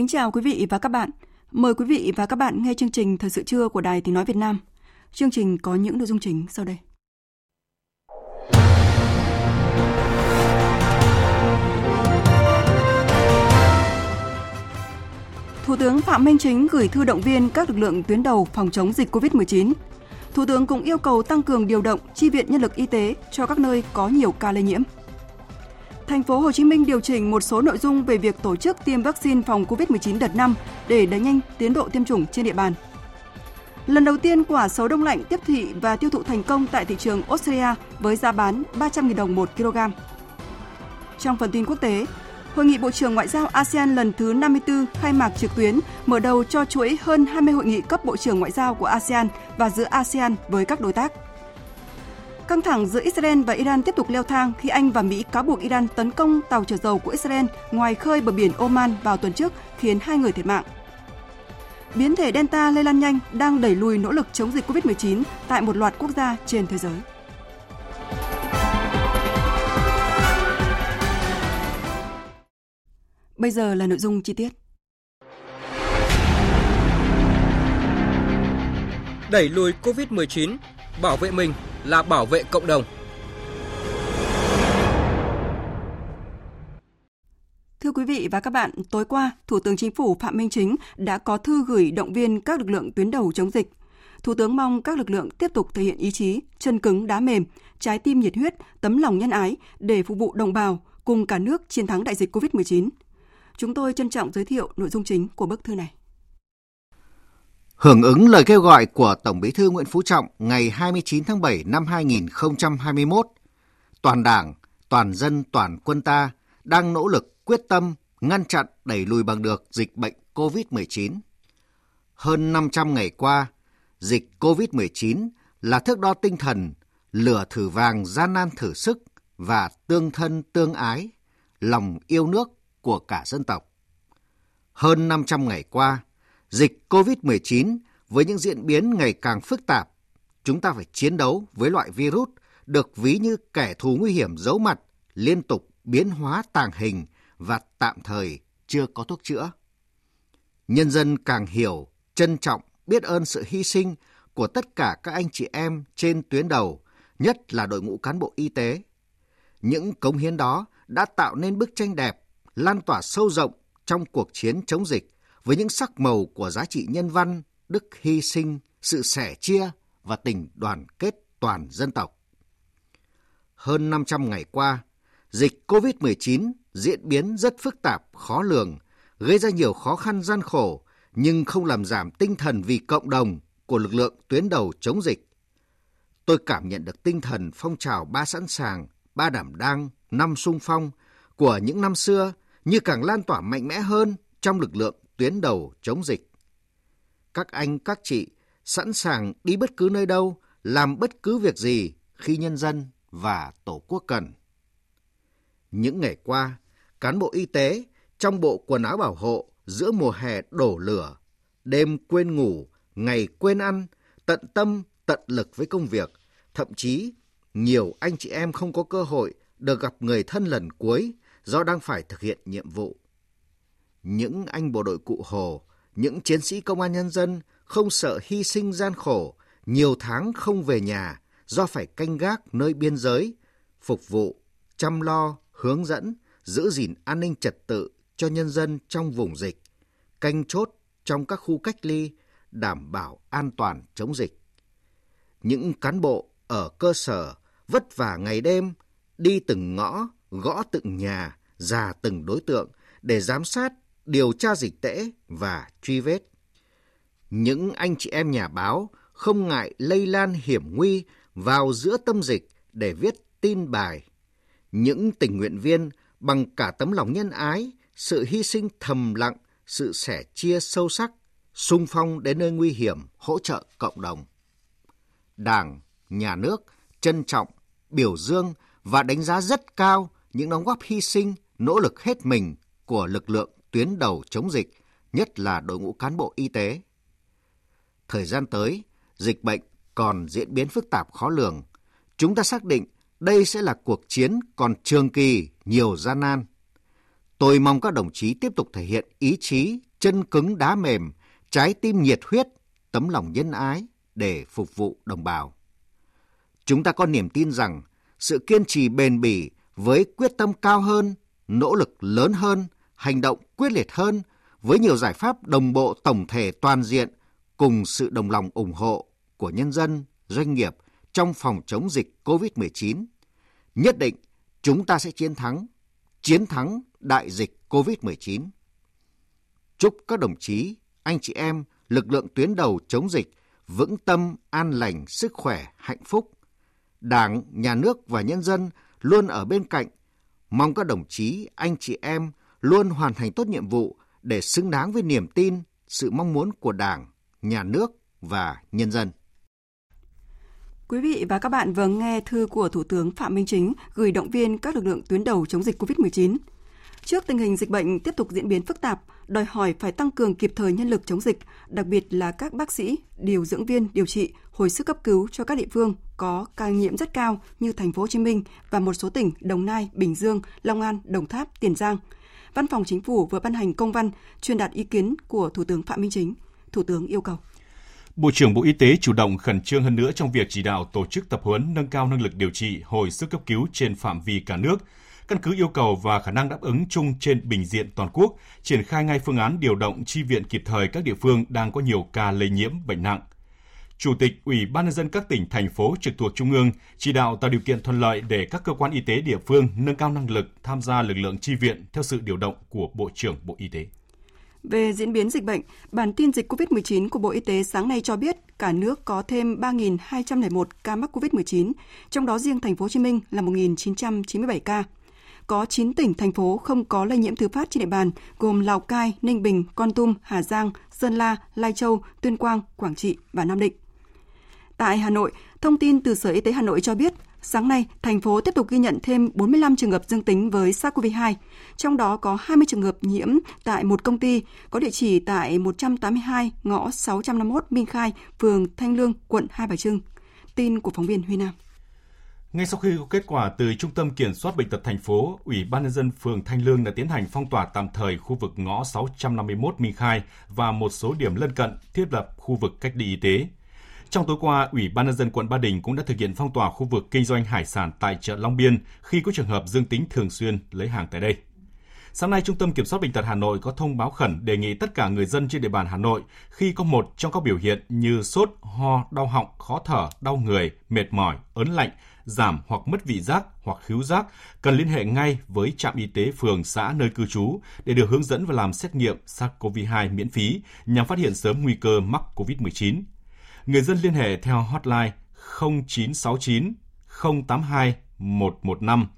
Kính chào quý vị và các bạn. Mời quý vị và các bạn nghe chương trình Thời sự trưa của Đài Tiếng Nói Việt Nam. Chương trình có những nội dung chính sau đây. Thủ tướng Phạm Minh Chính gửi thư động viên các lực lượng tuyến đầu phòng chống dịch COVID-19. Thủ tướng cũng yêu cầu tăng cường điều động, chi viện nhân lực y tế cho các nơi có nhiều ca lây nhiễm thành phố Hồ Chí Minh điều chỉnh một số nội dung về việc tổ chức tiêm vaccine phòng COVID-19 đợt 5 để đẩy nhanh tiến độ tiêm chủng trên địa bàn. Lần đầu tiên quả sấu đông lạnh tiếp thị và tiêu thụ thành công tại thị trường Australia với giá bán 300.000 đồng 1 kg. Trong phần tin quốc tế, Hội nghị Bộ trưởng Ngoại giao ASEAN lần thứ 54 khai mạc trực tuyến, mở đầu cho chuỗi hơn 20 hội nghị cấp Bộ trưởng Ngoại giao của ASEAN và giữa ASEAN với các đối tác. Căng thẳng giữa Israel và Iran tiếp tục leo thang khi Anh và Mỹ cáo buộc Iran tấn công tàu chở dầu của Israel ngoài khơi bờ biển Oman vào tuần trước, khiến hai người thiệt mạng. Biến thể Delta lây lan nhanh đang đẩy lùi nỗ lực chống dịch COVID-19 tại một loạt quốc gia trên thế giới. Bây giờ là nội dung chi tiết. Đẩy lùi COVID-19, bảo vệ mình là bảo vệ cộng đồng. Thưa quý vị và các bạn, tối qua, Thủ tướng Chính phủ Phạm Minh Chính đã có thư gửi động viên các lực lượng tuyến đầu chống dịch. Thủ tướng mong các lực lượng tiếp tục thể hiện ý chí, chân cứng đá mềm, trái tim nhiệt huyết, tấm lòng nhân ái để phục vụ đồng bào cùng cả nước chiến thắng đại dịch COVID-19. Chúng tôi trân trọng giới thiệu nội dung chính của bức thư này. Hưởng ứng lời kêu gọi của Tổng Bí thư Nguyễn Phú Trọng ngày 29 tháng 7 năm 2021, toàn Đảng, toàn dân, toàn quân ta đang nỗ lực quyết tâm ngăn chặn đẩy lùi bằng được dịch bệnh COVID-19. Hơn 500 ngày qua, dịch COVID-19 là thước đo tinh thần, lửa thử vàng gian nan thử sức và tương thân tương ái, lòng yêu nước của cả dân tộc. Hơn 500 ngày qua, dịch COVID-19 với những diễn biến ngày càng phức tạp, chúng ta phải chiến đấu với loại virus được ví như kẻ thù nguy hiểm giấu mặt, liên tục biến hóa tàng hình và tạm thời chưa có thuốc chữa. Nhân dân càng hiểu, trân trọng, biết ơn sự hy sinh của tất cả các anh chị em trên tuyến đầu, nhất là đội ngũ cán bộ y tế. Những cống hiến đó đã tạo nên bức tranh đẹp, lan tỏa sâu rộng trong cuộc chiến chống dịch với những sắc màu của giá trị nhân văn, đức hy sinh, sự sẻ chia và tình đoàn kết toàn dân tộc. Hơn 500 ngày qua, dịch COVID-19 diễn biến rất phức tạp, khó lường, gây ra nhiều khó khăn gian khổ, nhưng không làm giảm tinh thần vì cộng đồng của lực lượng tuyến đầu chống dịch. Tôi cảm nhận được tinh thần phong trào ba sẵn sàng, ba đảm đang, năm sung phong của những năm xưa như càng lan tỏa mạnh mẽ hơn trong lực lượng tuyến đầu chống dịch. Các anh, các chị sẵn sàng đi bất cứ nơi đâu, làm bất cứ việc gì khi nhân dân và Tổ quốc cần. Những ngày qua, cán bộ y tế trong bộ quần áo bảo hộ giữa mùa hè đổ lửa, đêm quên ngủ, ngày quên ăn, tận tâm, tận lực với công việc, thậm chí nhiều anh chị em không có cơ hội được gặp người thân lần cuối do đang phải thực hiện nhiệm vụ những anh bộ đội cụ Hồ, những chiến sĩ công an nhân dân không sợ hy sinh gian khổ, nhiều tháng không về nhà do phải canh gác nơi biên giới, phục vụ, chăm lo, hướng dẫn, giữ gìn an ninh trật tự cho nhân dân trong vùng dịch, canh chốt trong các khu cách ly, đảm bảo an toàn chống dịch. Những cán bộ ở cơ sở vất vả ngày đêm đi từng ngõ, gõ từng nhà, già từng đối tượng để giám sát, điều tra dịch tễ và truy vết. Những anh chị em nhà báo không ngại lây lan hiểm nguy vào giữa tâm dịch để viết tin bài. Những tình nguyện viên bằng cả tấm lòng nhân ái, sự hy sinh thầm lặng, sự sẻ chia sâu sắc, sung phong đến nơi nguy hiểm, hỗ trợ cộng đồng. Đảng, nhà nước trân trọng, biểu dương và đánh giá rất cao những đóng góp hy sinh, nỗ lực hết mình của lực lượng tuyến đầu chống dịch, nhất là đội ngũ cán bộ y tế. Thời gian tới, dịch bệnh còn diễn biến phức tạp khó lường. Chúng ta xác định đây sẽ là cuộc chiến còn trường kỳ, nhiều gian nan. Tôi mong các đồng chí tiếp tục thể hiện ý chí, chân cứng đá mềm, trái tim nhiệt huyết, tấm lòng nhân ái để phục vụ đồng bào. Chúng ta có niềm tin rằng sự kiên trì bền bỉ với quyết tâm cao hơn, nỗ lực lớn hơn, hành động quyết liệt hơn với nhiều giải pháp đồng bộ tổng thể toàn diện cùng sự đồng lòng ủng hộ của nhân dân, doanh nghiệp trong phòng chống dịch COVID-19. Nhất định chúng ta sẽ chiến thắng, chiến thắng đại dịch COVID-19. Chúc các đồng chí, anh chị em, lực lượng tuyến đầu chống dịch vững tâm, an lành, sức khỏe, hạnh phúc. Đảng, Nhà nước và nhân dân luôn ở bên cạnh. Mong các đồng chí, anh chị em luôn hoàn thành tốt nhiệm vụ để xứng đáng với niềm tin, sự mong muốn của Đảng, Nhà nước và nhân dân. Quý vị và các bạn vừa nghe thư của Thủ tướng Phạm Minh Chính gửi động viên các lực lượng tuyến đầu chống dịch COVID-19. Trước tình hình dịch bệnh tiếp tục diễn biến phức tạp, đòi hỏi phải tăng cường kịp thời nhân lực chống dịch, đặc biệt là các bác sĩ, điều dưỡng viên điều trị, hồi sức cấp cứu cho các địa phương có ca nhiễm rất cao như thành phố Hồ Chí Minh và một số tỉnh Đồng Nai, Bình Dương, Long An, Đồng Tháp, Tiền Giang. Văn phòng Chính phủ vừa ban hành công văn truyền đạt ý kiến của Thủ tướng Phạm Minh Chính. Thủ tướng yêu cầu Bộ trưởng Bộ Y tế chủ động khẩn trương hơn nữa trong việc chỉ đạo tổ chức tập huấn nâng cao năng lực điều trị hồi sức cấp cứu trên phạm vi cả nước, căn cứ yêu cầu và khả năng đáp ứng chung trên bình diện toàn quốc, triển khai ngay phương án điều động chi viện kịp thời các địa phương đang có nhiều ca lây nhiễm bệnh nặng. Chủ tịch Ủy ban nhân dân các tỉnh thành phố trực thuộc trung ương chỉ đạo tạo điều kiện thuận lợi để các cơ quan y tế địa phương nâng cao năng lực tham gia lực lượng chi viện theo sự điều động của Bộ trưởng Bộ Y tế. Về diễn biến dịch bệnh, bản tin dịch COVID-19 của Bộ Y tế sáng nay cho biết cả nước có thêm 3.201 ca mắc COVID-19, trong đó riêng thành phố Hồ Chí Minh là 1.997 ca. Có 9 tỉnh thành phố không có lây nhiễm thứ phát trên địa bàn, gồm Lào Cai, Ninh Bình, Con Tum, Hà Giang, Sơn La, Lai Châu, Tuyên Quang, Quảng Trị và Nam Định. Tại Hà Nội, thông tin từ Sở Y tế Hà Nội cho biết, Sáng nay, thành phố tiếp tục ghi nhận thêm 45 trường hợp dương tính với SARS-CoV-2, trong đó có 20 trường hợp nhiễm tại một công ty có địa chỉ tại 182 ngõ 651 Minh Khai, phường Thanh Lương, quận Hai Bà Trưng. Tin của phóng viên Huy Nam. Ngay sau khi có kết quả từ Trung tâm Kiểm soát Bệnh tật thành phố, Ủy ban nhân dân phường Thanh Lương đã tiến hành phong tỏa tạm thời khu vực ngõ 651 Minh Khai và một số điểm lân cận thiết lập khu vực cách ly y tế. Trong tối qua, Ủy ban nhân dân quận Ba Đình cũng đã thực hiện phong tỏa khu vực kinh doanh hải sản tại chợ Long Biên khi có trường hợp dương tính thường xuyên lấy hàng tại đây. Sáng nay, Trung tâm Kiểm soát Bệnh tật Hà Nội có thông báo khẩn đề nghị tất cả người dân trên địa bàn Hà Nội khi có một trong các biểu hiện như sốt, ho, đau họng, khó thở, đau người, mệt mỏi, ớn lạnh, giảm hoặc mất vị giác hoặc khứu giác cần liên hệ ngay với trạm y tế phường xã nơi cư trú để được hướng dẫn và làm xét nghiệm SARS-CoV-2 miễn phí nhằm phát hiện sớm nguy cơ mắc COVID-19 người dân liên hệ theo hotline 0969 082 115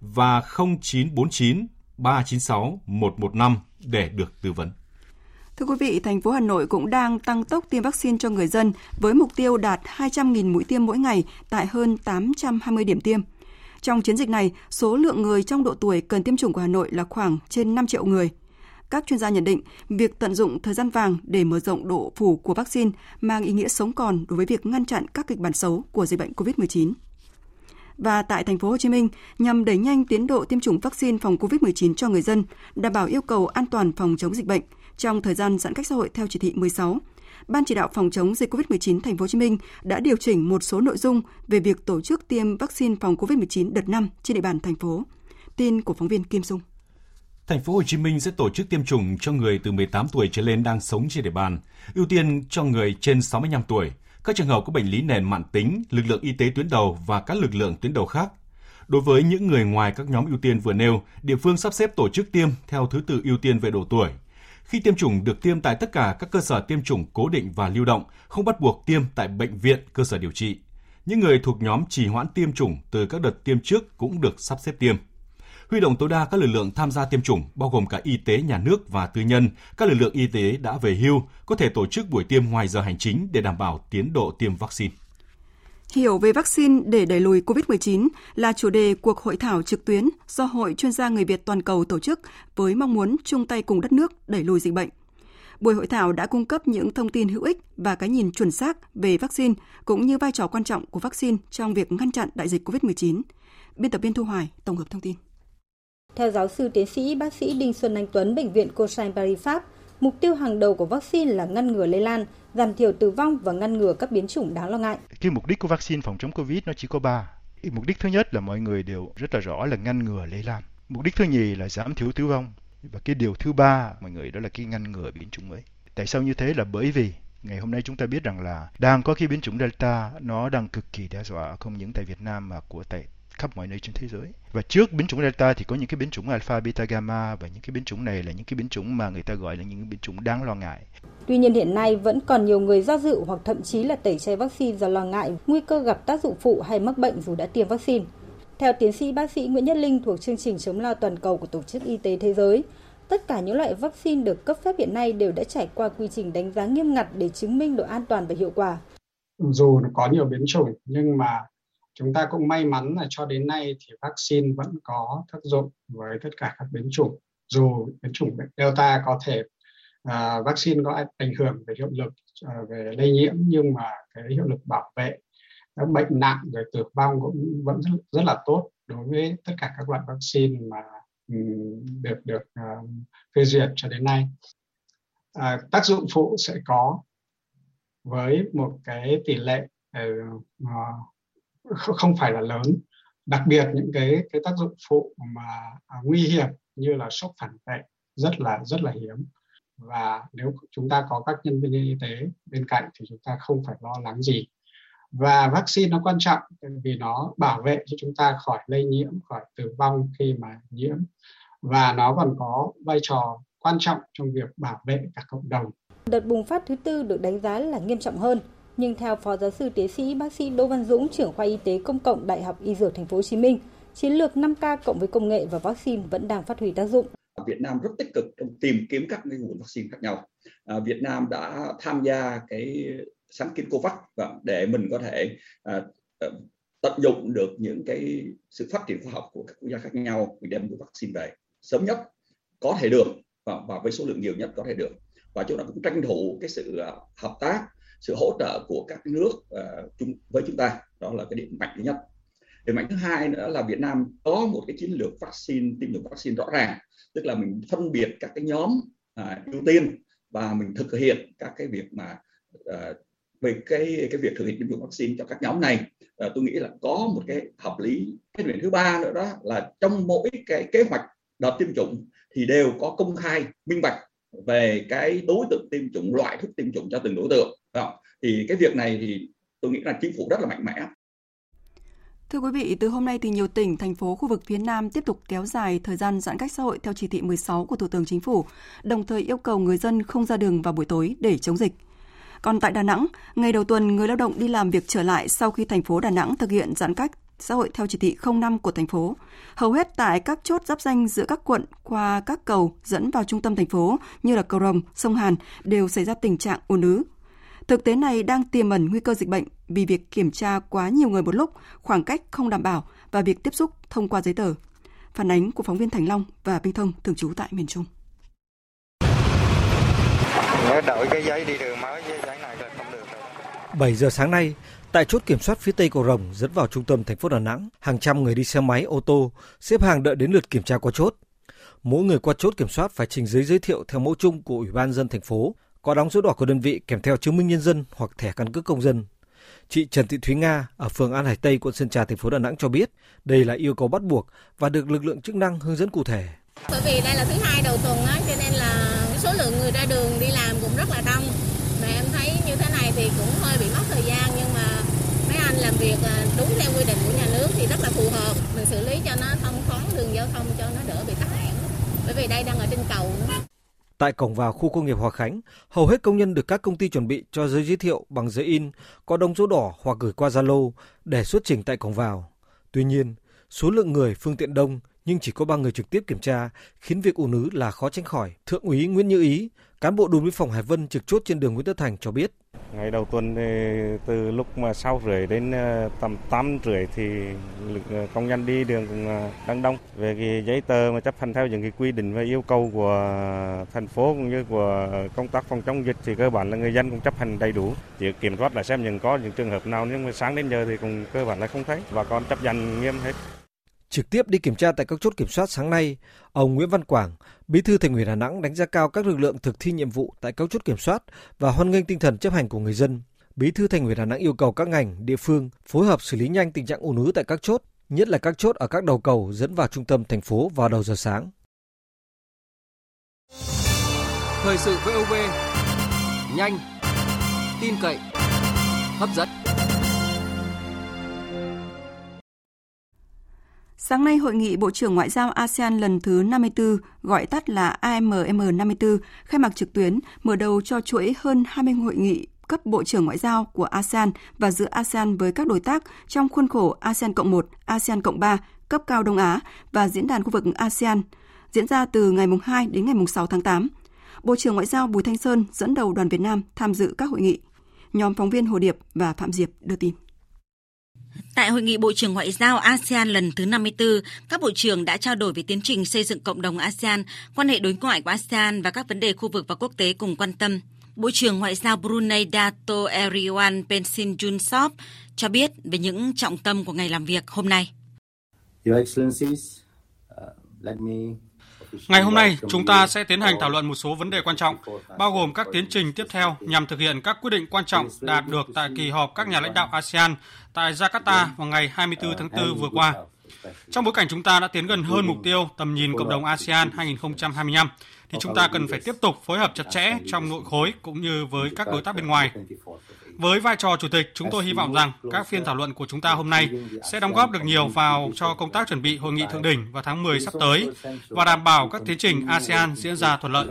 và 0949 396 115 để được tư vấn. Thưa quý vị, thành phố Hà Nội cũng đang tăng tốc tiêm vaccine cho người dân với mục tiêu đạt 200.000 mũi tiêm mỗi ngày tại hơn 820 điểm tiêm. Trong chiến dịch này, số lượng người trong độ tuổi cần tiêm chủng của Hà Nội là khoảng trên 5 triệu người. Các chuyên gia nhận định, việc tận dụng thời gian vàng để mở rộng độ phủ của vaccine mang ý nghĩa sống còn đối với việc ngăn chặn các kịch bản xấu của dịch bệnh COVID-19. Và tại thành phố Hồ Chí Minh, nhằm đẩy nhanh tiến độ tiêm chủng vaccine phòng COVID-19 cho người dân, đảm bảo yêu cầu an toàn phòng chống dịch bệnh trong thời gian giãn cách xã hội theo chỉ thị 16, Ban chỉ đạo phòng chống dịch COVID-19 thành phố Hồ Chí Minh đã điều chỉnh một số nội dung về việc tổ chức tiêm vaccine phòng COVID-19 đợt 5 trên địa bàn thành phố. Tin của phóng viên Kim Dung. Thành phố Hồ Chí Minh sẽ tổ chức tiêm chủng cho người từ 18 tuổi trở lên đang sống trên địa bàn, ưu tiên cho người trên 65 tuổi, các trường hợp có bệnh lý nền mãn tính, lực lượng y tế tuyến đầu và các lực lượng tuyến đầu khác. Đối với những người ngoài các nhóm ưu tiên vừa nêu, địa phương sắp xếp tổ chức tiêm theo thứ tự ưu tiên về độ tuổi. Khi tiêm chủng được tiêm tại tất cả các cơ sở tiêm chủng cố định và lưu động, không bắt buộc tiêm tại bệnh viện, cơ sở điều trị. Những người thuộc nhóm trì hoãn tiêm chủng từ các đợt tiêm trước cũng được sắp xếp tiêm huy động tối đa các lực lượng tham gia tiêm chủng, bao gồm cả y tế nhà nước và tư nhân. Các lực lượng y tế đã về hưu có thể tổ chức buổi tiêm ngoài giờ hành chính để đảm bảo tiến độ tiêm vaccine. Hiểu về vaccine để đẩy lùi COVID-19 là chủ đề cuộc hội thảo trực tuyến do Hội chuyên gia người Việt toàn cầu tổ chức với mong muốn chung tay cùng đất nước đẩy lùi dịch bệnh. Buổi hội thảo đã cung cấp những thông tin hữu ích và cái nhìn chuẩn xác về vaccine cũng như vai trò quan trọng của vaccine trong việc ngăn chặn đại dịch COVID-19. Biên tập viên Thu Hoài tổng hợp thông tin. Theo giáo sư tiến sĩ bác sĩ Đinh Xuân Anh Tuấn, Bệnh viện Cosin Paris Pháp, mục tiêu hàng đầu của vaccine là ngăn ngừa lây lan, giảm thiểu tử vong và ngăn ngừa các biến chủng đáng lo ngại. Cái mục đích của vaccine phòng chống Covid nó chỉ có 3. Mục đích thứ nhất là mọi người đều rất là rõ là ngăn ngừa lây lan. Mục đích thứ nhì là giảm thiểu tử vong. Và cái điều thứ ba mọi người đó là cái ngăn ngừa biến chủng mới. Tại sao như thế là bởi vì ngày hôm nay chúng ta biết rằng là đang có cái biến chủng Delta nó đang cực kỳ đe dọa không những tại Việt Nam mà của tại khắp mọi nơi trên thế giới. Và trước biến chủng Delta thì có những cái biến chủng Alpha, Beta, Gamma và những cái biến chủng này là những cái biến chủng mà người ta gọi là những biến chủng đáng lo ngại. Tuy nhiên hiện nay vẫn còn nhiều người do dự hoặc thậm chí là tẩy chay vaccine do lo ngại nguy cơ gặp tác dụng phụ hay mắc bệnh dù đã tiêm vaccine. Theo tiến sĩ bác sĩ Nguyễn Nhất Linh thuộc chương trình chống lao toàn cầu của Tổ chức Y tế Thế giới, tất cả những loại vaccine được cấp phép hiện nay đều đã trải qua quy trình đánh giá nghiêm ngặt để chứng minh độ an toàn và hiệu quả. Dù có nhiều biến chủng nhưng mà chúng ta cũng may mắn là cho đến nay thì vaccine vẫn có tác dụng với tất cả các biến chủng. Dù biến chủng delta có thể uh, vaccine có ảnh hưởng về hiệu lực uh, về lây nhiễm nhưng mà cái hiệu lực bảo vệ các bệnh nặng rồi tử vong cũng vẫn rất, rất là tốt đối với tất cả các loại vaccine mà um, được được uh, phê duyệt cho đến nay. Uh, tác dụng phụ sẽ có với một cái tỷ lệ uh, không phải là lớn. Đặc biệt những cái cái tác dụng phụ mà à, nguy hiểm như là sốc phản vệ rất là rất là hiếm. Và nếu chúng ta có các nhân viên y tế bên cạnh thì chúng ta không phải lo lắng gì. Và vaccine nó quan trọng vì nó bảo vệ cho chúng ta khỏi lây nhiễm khỏi tử vong khi mà nhiễm. Và nó còn có vai trò quan trọng trong việc bảo vệ cả cộng đồng. Đợt bùng phát thứ tư được đánh giá là nghiêm trọng hơn nhưng theo Phó giáo sư tiến sĩ bác sĩ Đỗ Văn Dũng, trưởng khoa y tế công cộng Đại học Y Dược Thành phố Hồ Chí Minh, chiến lược 5K cộng với công nghệ và vaccine vẫn đang phát huy tác dụng. Việt Nam rất tích cực trong tìm kiếm các nguồn vaccine khác nhau. À, Việt Nam đã tham gia cái sáng kiến COVAX và để mình có thể à, à, tận dụng được những cái sự phát triển khoa học của các quốc gia khác nhau mình đem vaccine về sớm nhất có thể được và, và với số lượng nhiều nhất có thể được và chúng ta cũng tranh thủ cái sự à, hợp tác sự hỗ trợ của các nước uh, chung với chúng ta. Đó là cái điểm mạnh thứ nhất. Điểm mạnh thứ hai nữa là Việt Nam có một cái chiến lược vaccine tiêm chủng vaccine rõ ràng. Tức là mình phân biệt các cái nhóm uh, ưu tiên và mình thực hiện các cái việc mà uh, về cái cái việc thực hiện tiêm chủng vaccine cho các nhóm này. Tôi nghĩ là có một cái hợp lý. Cái điểm thứ ba nữa đó là trong mỗi cái kế hoạch đợt tiêm chủng thì đều có công khai minh bạch về cái đối tượng tiêm chủng loại thuốc tiêm chủng cho từng đối tượng đó. thì cái việc này thì tôi nghĩ là chính phủ rất là mạnh mẽ Thưa quý vị, từ hôm nay thì nhiều tỉnh, thành phố khu vực phía Nam tiếp tục kéo dài thời gian giãn cách xã hội theo chỉ thị 16 của Thủ tướng Chính phủ, đồng thời yêu cầu người dân không ra đường vào buổi tối để chống dịch. Còn tại Đà Nẵng, ngày đầu tuần người lao động đi làm việc trở lại sau khi thành phố Đà Nẵng thực hiện giãn cách xã hội theo chỉ thị 05 của thành phố. Hầu hết tại các chốt giáp danh giữa các quận qua các cầu dẫn vào trung tâm thành phố như là cầu Rồng, sông Hàn đều xảy ra tình trạng ùn ứ. Thực tế này đang tiềm ẩn nguy cơ dịch bệnh vì việc kiểm tra quá nhiều người một lúc, khoảng cách không đảm bảo và việc tiếp xúc thông qua giấy tờ. Phản ánh của phóng viên Thành Long và Minh Thông thường trú tại miền Trung. Nếu đổi cái giấy đi đường mới với giấy này là không được 7 giờ sáng nay, Tại chốt kiểm soát phía tây cầu Rồng dẫn vào trung tâm thành phố Đà Nẵng, hàng trăm người đi xe máy, ô tô xếp hàng đợi đến lượt kiểm tra qua chốt. Mỗi người qua chốt kiểm soát phải trình giấy giới thiệu theo mẫu chung của Ủy ban dân thành phố, có đóng dấu đỏ của đơn vị kèm theo chứng minh nhân dân hoặc thẻ căn cước công dân. Chị Trần Thị Thúy Nga ở phường An Hải Tây, quận Sơn Trà, thành phố Đà Nẵng cho biết đây là yêu cầu bắt buộc và được lực lượng chức năng hướng dẫn cụ thể. Bởi vì đây là thứ hai đầu tuần á, cho nên là số lượng người ra đường đi làm cũng rất là đông. Mà em thấy như thế này thì cũng hơi bị mất thời gian nhưng mà mấy anh làm việc à, đúng theo quy định của nhà nước thì rất là phù hợp mình xử lý cho nó thông thoáng đường giao thông cho nó đỡ bị tắc nghẽn bởi vì đây đang ở trên cầu nữa. Tại cổng vào khu công nghiệp Hòa Khánh, hầu hết công nhân được các công ty chuẩn bị cho giấy giới thiệu bằng giấy in, có đông dấu đỏ hoặc gửi qua Zalo để xuất trình tại cổng vào. Tuy nhiên, số lượng người phương tiện đông nhưng chỉ có 3 người trực tiếp kiểm tra khiến việc ùn ứ là khó tránh khỏi. Thượng úy Nguyễn Như Ý, cán bộ đồn biên phòng Hải Vân trực chốt trên đường Nguyễn Tất Thành cho biết. Ngày đầu tuần thì từ lúc mà sau rưỡi đến ờ, tầm 8 rưỡi thì lực ờ, công nhân đi đường cũng ờ, đang đông. Về cái giấy tờ mà chấp hành theo những cái quy định và yêu cầu của thành phố cũng như của công tác phòng chống dịch thì cơ bản là người dân cũng chấp hành đầy đủ. Chỉ kiểm soát là xem những có những trường hợp nào, nhưng mà sáng đến giờ thì cũng cơ bản là không thấy và con chấp nhận nghiêm hết. Trực tiếp đi kiểm tra tại các chốt kiểm soát sáng nay, ông Nguyễn Văn Quảng, Bí thư Thành ủy Đà Nẵng đánh giá cao các lực lượng thực thi nhiệm vụ tại các chốt kiểm soát và hoan nghênh tinh thần chấp hành của người dân. Bí thư Thành ủy Đà Nẵng yêu cầu các ngành, địa phương phối hợp xử lý nhanh tình trạng ùn ứ tại các chốt, nhất là các chốt ở các đầu cầu dẫn vào trung tâm thành phố vào đầu giờ sáng. Thời sự VOV nhanh, tin cậy, hấp dẫn. Sáng nay, Hội nghị Bộ trưởng Ngoại giao ASEAN lần thứ 54, gọi tắt là AMM 54, khai mạc trực tuyến, mở đầu cho chuỗi hơn 20 hội nghị cấp Bộ trưởng Ngoại giao của ASEAN và giữa ASEAN với các đối tác trong khuôn khổ ASEAN Cộng 1, ASEAN Cộng 3, cấp cao Đông Á và Diễn đàn khu vực ASEAN, diễn ra từ ngày 2 đến ngày 6 tháng 8. Bộ trưởng Ngoại giao Bùi Thanh Sơn dẫn đầu đoàn Việt Nam tham dự các hội nghị. Nhóm phóng viên Hồ Điệp và Phạm Diệp đưa tin. Tại hội nghị Bộ trưởng Ngoại giao ASEAN lần thứ 54, các bộ trưởng đã trao đổi về tiến trình xây dựng cộng đồng ASEAN, quan hệ đối ngoại của ASEAN và các vấn đề khu vực và quốc tế cùng quan tâm. Bộ trưởng Ngoại giao Brunei Dato Eriwan Pensin Junsop cho biết về những trọng tâm của ngày làm việc hôm nay. Your Excellencies, uh, let me Ngày hôm nay, chúng ta sẽ tiến hành thảo luận một số vấn đề quan trọng, bao gồm các tiến trình tiếp theo nhằm thực hiện các quyết định quan trọng đạt được tại kỳ họp các nhà lãnh đạo ASEAN tại Jakarta vào ngày 24 tháng 4 vừa qua. Trong bối cảnh chúng ta đã tiến gần hơn mục tiêu tầm nhìn cộng đồng ASEAN 2025, thì chúng ta cần phải tiếp tục phối hợp chặt chẽ trong nội khối cũng như với các đối tác bên ngoài. Với vai trò chủ tịch, chúng tôi hy vọng rằng các phiên thảo luận của chúng ta hôm nay sẽ đóng góp được nhiều vào cho công tác chuẩn bị hội nghị thượng đỉnh vào tháng 10 sắp tới và đảm bảo các tiến trình ASEAN diễn ra thuận lợi.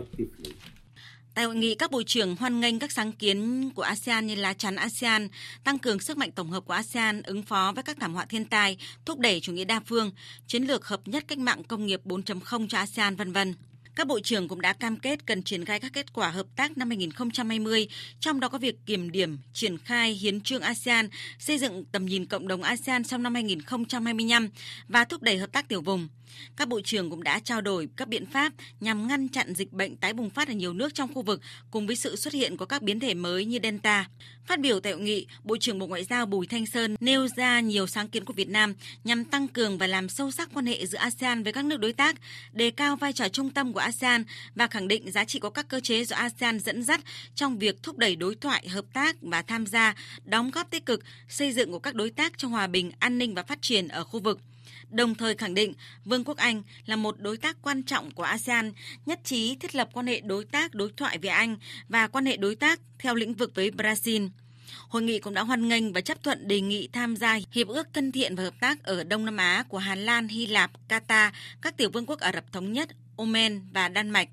Tại hội nghị, các bộ trưởng hoan nghênh các sáng kiến của ASEAN như lá chắn ASEAN, tăng cường sức mạnh tổng hợp của ASEAN ứng phó với các thảm họa thiên tai, thúc đẩy chủ nghĩa đa phương, chiến lược hợp nhất cách mạng công nghiệp 4.0 cho ASEAN, vân vân. Các bộ trưởng cũng đã cam kết cần triển khai các kết quả hợp tác năm 2020, trong đó có việc kiểm điểm, triển khai hiến trương ASEAN, xây dựng tầm nhìn cộng đồng ASEAN sau năm 2025 và thúc đẩy hợp tác tiểu vùng. Các bộ trưởng cũng đã trao đổi các biện pháp nhằm ngăn chặn dịch bệnh tái bùng phát ở nhiều nước trong khu vực cùng với sự xuất hiện của các biến thể mới như Delta. Phát biểu tại hội nghị, Bộ trưởng Bộ Ngoại giao Bùi Thanh Sơn nêu ra nhiều sáng kiến của Việt Nam nhằm tăng cường và làm sâu sắc quan hệ giữa ASEAN với các nước đối tác, đề cao vai trò trung tâm của ASEAN và khẳng định giá trị của các cơ chế do ASEAN dẫn dắt trong việc thúc đẩy đối thoại, hợp tác và tham gia, đóng góp tích cực xây dựng của các đối tác cho hòa bình, an ninh và phát triển ở khu vực đồng thời khẳng định Vương quốc Anh là một đối tác quan trọng của ASEAN, nhất trí thiết lập quan hệ đối tác đối thoại với Anh và quan hệ đối tác theo lĩnh vực với Brazil. Hội nghị cũng đã hoan nghênh và chấp thuận đề nghị tham gia Hiệp ước thân thiện và hợp tác ở Đông Nam Á của Hà Lan, Hy Lạp, Qatar, các tiểu vương quốc Ả Rập Thống Nhất, Oman và Đan Mạch,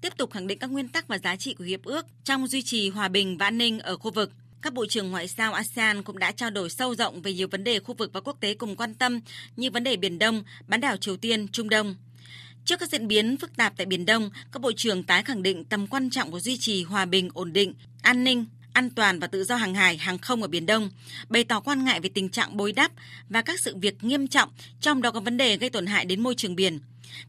tiếp tục khẳng định các nguyên tắc và giá trị của Hiệp ước trong duy trì hòa bình và an ninh ở khu vực. Các bộ trưởng ngoại giao ASEAN cũng đã trao đổi sâu rộng về nhiều vấn đề khu vực và quốc tế cùng quan tâm như vấn đề Biển Đông, bán đảo Triều Tiên, Trung Đông. Trước các diễn biến phức tạp tại Biển Đông, các bộ trưởng tái khẳng định tầm quan trọng của duy trì hòa bình, ổn định, an ninh, an toàn và tự do hàng hải, hàng không ở Biển Đông, bày tỏ quan ngại về tình trạng bối đắp và các sự việc nghiêm trọng, trong đó có vấn đề gây tổn hại đến môi trường biển.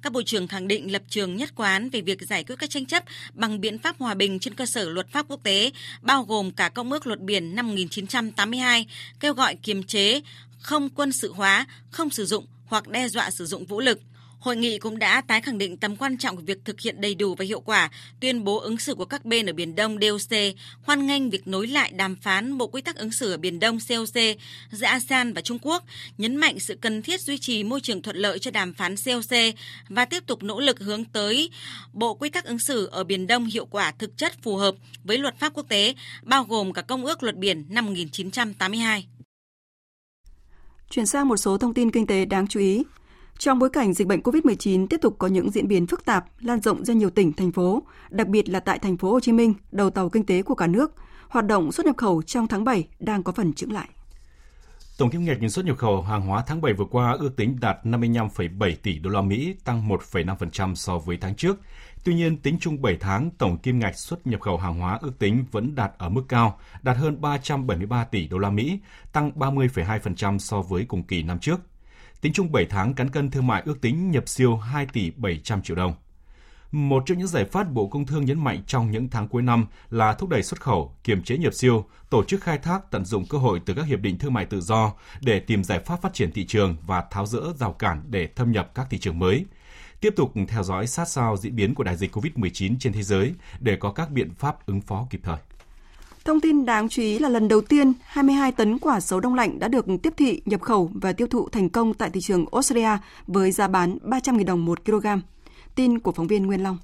Các bộ trưởng khẳng định lập trường nhất quán về việc giải quyết các tranh chấp bằng biện pháp hòa bình trên cơ sở luật pháp quốc tế, bao gồm cả Công ước Luật Biển năm 1982, kêu gọi kiềm chế, không quân sự hóa, không sử dụng hoặc đe dọa sử dụng vũ lực, Hội nghị cũng đã tái khẳng định tầm quan trọng của việc thực hiện đầy đủ và hiệu quả tuyên bố ứng xử của các bên ở Biển Đông DOC, hoan nghênh việc nối lại đàm phán Bộ Quy tắc ứng xử ở Biển Đông COC giữa ASEAN và Trung Quốc, nhấn mạnh sự cần thiết duy trì môi trường thuận lợi cho đàm phán COC và tiếp tục nỗ lực hướng tới Bộ Quy tắc ứng xử ở Biển Đông hiệu quả thực chất phù hợp với luật pháp quốc tế, bao gồm cả Công ước Luật Biển năm 1982. Chuyển sang một số thông tin kinh tế đáng chú ý. Trong bối cảnh dịch bệnh COVID-19 tiếp tục có những diễn biến phức tạp, lan rộng ra nhiều tỉnh, thành phố, đặc biệt là tại thành phố Hồ Chí Minh, đầu tàu kinh tế của cả nước, hoạt động xuất nhập khẩu trong tháng 7 đang có phần chững lại. Tổng kim ngạch xuất nhập khẩu hàng hóa tháng 7 vừa qua ước tính đạt 55,7 tỷ đô la Mỹ, tăng 1,5% so với tháng trước. Tuy nhiên, tính chung 7 tháng, tổng kim ngạch xuất nhập khẩu hàng hóa ước tính vẫn đạt ở mức cao, đạt hơn 373 tỷ đô la Mỹ, tăng 30,2% so với cùng kỳ năm trước. Tính chung 7 tháng, cán cân thương mại ước tính nhập siêu 2 tỷ 700 triệu đồng. Một trong những giải pháp Bộ Công Thương nhấn mạnh trong những tháng cuối năm là thúc đẩy xuất khẩu, kiềm chế nhập siêu, tổ chức khai thác tận dụng cơ hội từ các hiệp định thương mại tự do để tìm giải pháp phát triển thị trường và tháo rỡ rào cản để thâm nhập các thị trường mới. Tiếp tục theo dõi sát sao diễn biến của đại dịch COVID-19 trên thế giới để có các biện pháp ứng phó kịp thời. Thông tin đáng chú ý là lần đầu tiên 22 tấn quả sấu đông lạnh đã được tiếp thị, nhập khẩu và tiêu thụ thành công tại thị trường Australia với giá bán 300.000 đồng 1 kg. Tin của phóng viên Nguyên Long.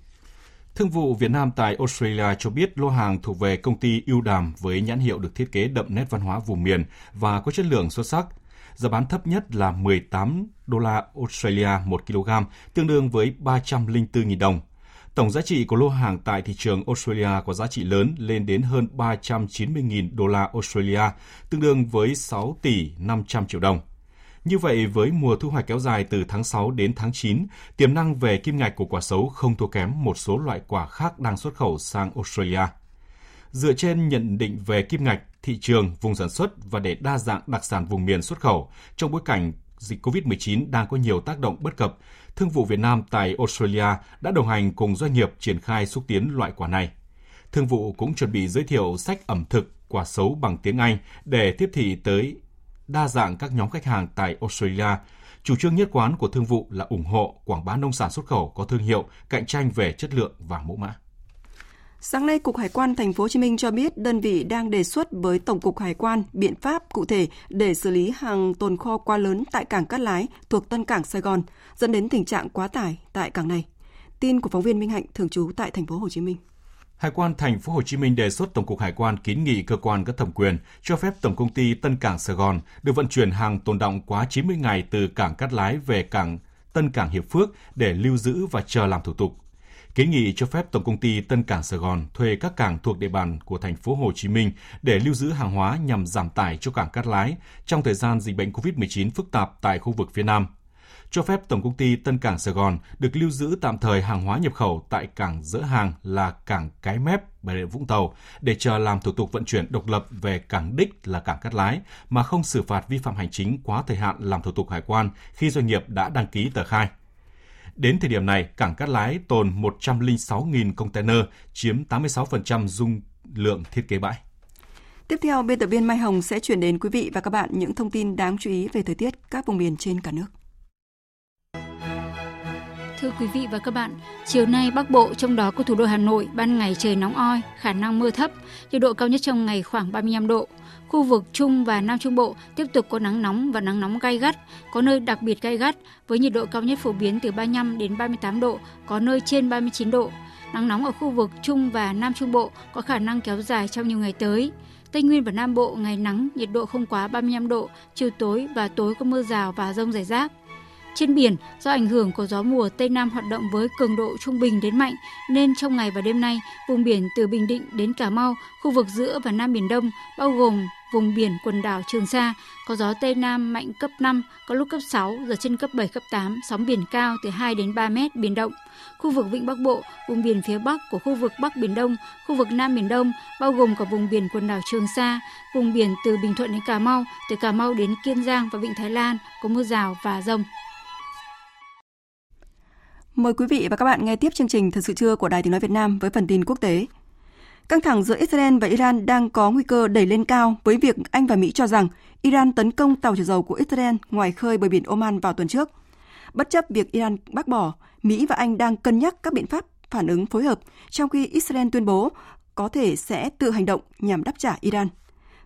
Thương vụ Việt Nam tại Australia cho biết lô hàng thuộc về công ty Ưu Đàm với nhãn hiệu được thiết kế đậm nét văn hóa vùng miền và có chất lượng xuất sắc. Giá bán thấp nhất là 18 đô la Australia 1 kg, tương đương với 304.000 đồng. Tổng giá trị của lô hàng tại thị trường Australia có giá trị lớn lên đến hơn 390.000 đô la Australia, tương đương với 6 tỷ 500 triệu đồng. Như vậy, với mùa thu hoạch kéo dài từ tháng 6 đến tháng 9, tiềm năng về kim ngạch của quả sấu không thua kém một số loại quả khác đang xuất khẩu sang Australia. Dựa trên nhận định về kim ngạch, thị trường, vùng sản xuất và để đa dạng đặc sản vùng miền xuất khẩu trong bối cảnh dịch COVID-19 đang có nhiều tác động bất cập, Thương vụ Việt Nam tại Australia đã đồng hành cùng doanh nghiệp triển khai xúc tiến loại quả này. Thương vụ cũng chuẩn bị giới thiệu sách ẩm thực quả sấu bằng tiếng Anh để tiếp thị tới đa dạng các nhóm khách hàng tại Australia. Chủ trương nhất quán của thương vụ là ủng hộ quảng bá nông sản xuất khẩu có thương hiệu, cạnh tranh về chất lượng và mẫu mã. Sáng nay, Cục Hải quan Thành phố Hồ Chí Minh cho biết đơn vị đang đề xuất với Tổng cục Hải quan biện pháp cụ thể để xử lý hàng tồn kho quá lớn tại cảng Cát Lái thuộc Tân Cảng Sài Gòn, dẫn đến tình trạng quá tải tại cảng này. Tin của phóng viên Minh Hạnh thường trú tại Thành phố Hồ Chí Minh. Hải quan Thành phố Hồ Chí Minh đề xuất Tổng cục Hải quan kiến nghị cơ quan có thẩm quyền cho phép Tổng công ty Tân Cảng Sài Gòn được vận chuyển hàng tồn động quá 90 ngày từ cảng Cát Lái về cảng Tân Cảng Hiệp Phước để lưu giữ và chờ làm thủ tục. Kiến nghị cho phép Tổng công ty Tân Cảng Sài Gòn thuê các cảng thuộc địa bàn của thành phố Hồ Chí Minh để lưu giữ hàng hóa nhằm giảm tải cho cảng Cát Lái trong thời gian dịch bệnh COVID-19 phức tạp tại khu vực phía Nam cho phép Tổng công ty Tân Cảng Sài Gòn được lưu giữ tạm thời hàng hóa nhập khẩu tại cảng dỡ hàng là cảng Cái Mép, Bà Rịa Vũng Tàu để chờ làm thủ tục vận chuyển độc lập về cảng đích là cảng Cát Lái mà không xử phạt vi phạm hành chính quá thời hạn làm thủ tục hải quan khi doanh nghiệp đã đăng ký tờ khai. Đến thời điểm này, cảng Cát Lái tồn 106.000 container, chiếm 86% dung lượng thiết kế bãi. Tiếp theo, biên tập viên Mai Hồng sẽ chuyển đến quý vị và các bạn những thông tin đáng chú ý về thời tiết các vùng miền trên cả nước. Thưa quý vị và các bạn, chiều nay Bắc Bộ trong đó có thủ đô Hà Nội ban ngày trời nóng oi, khả năng mưa thấp, nhiệt độ cao nhất trong ngày khoảng 35 độ. Khu vực Trung và Nam Trung Bộ tiếp tục có nắng nóng và nắng nóng gai gắt, có nơi đặc biệt gai gắt với nhiệt độ cao nhất phổ biến từ 35 đến 38 độ, có nơi trên 39 độ. Nắng nóng ở khu vực Trung và Nam Trung Bộ có khả năng kéo dài trong nhiều ngày tới. Tây Nguyên và Nam Bộ ngày nắng, nhiệt độ không quá 35 độ, chiều tối và tối có mưa rào và rông rải rác. Trên biển, do ảnh hưởng của gió mùa Tây Nam hoạt động với cường độ trung bình đến mạnh, nên trong ngày và đêm nay, vùng biển từ Bình Định đến Cà Mau, khu vực giữa và Nam Biển Đông, bao gồm vùng biển quần đảo Trường Sa, có gió Tây Nam mạnh cấp 5, có lúc cấp 6, giật trên cấp 7, cấp 8, sóng biển cao từ 2 đến 3 mét, biển động. Khu vực Vịnh Bắc Bộ, vùng biển phía Bắc của khu vực Bắc Biển Đông, khu vực Nam Biển Đông, bao gồm cả vùng biển quần đảo Trường Sa, vùng biển từ Bình Thuận đến Cà Mau, từ Cà Mau đến Kiên Giang và Vịnh Thái Lan, có mưa rào và rông. Mời quý vị và các bạn nghe tiếp chương trình Thật sự trưa của Đài Tiếng Nói Việt Nam với phần tin quốc tế. Căng thẳng giữa Israel và Iran đang có nguy cơ đẩy lên cao với việc Anh và Mỹ cho rằng Iran tấn công tàu chở dầu của Israel ngoài khơi bờ biển Oman vào tuần trước. Bất chấp việc Iran bác bỏ, Mỹ và Anh đang cân nhắc các biện pháp phản ứng phối hợp, trong khi Israel tuyên bố có thể sẽ tự hành động nhằm đáp trả Iran.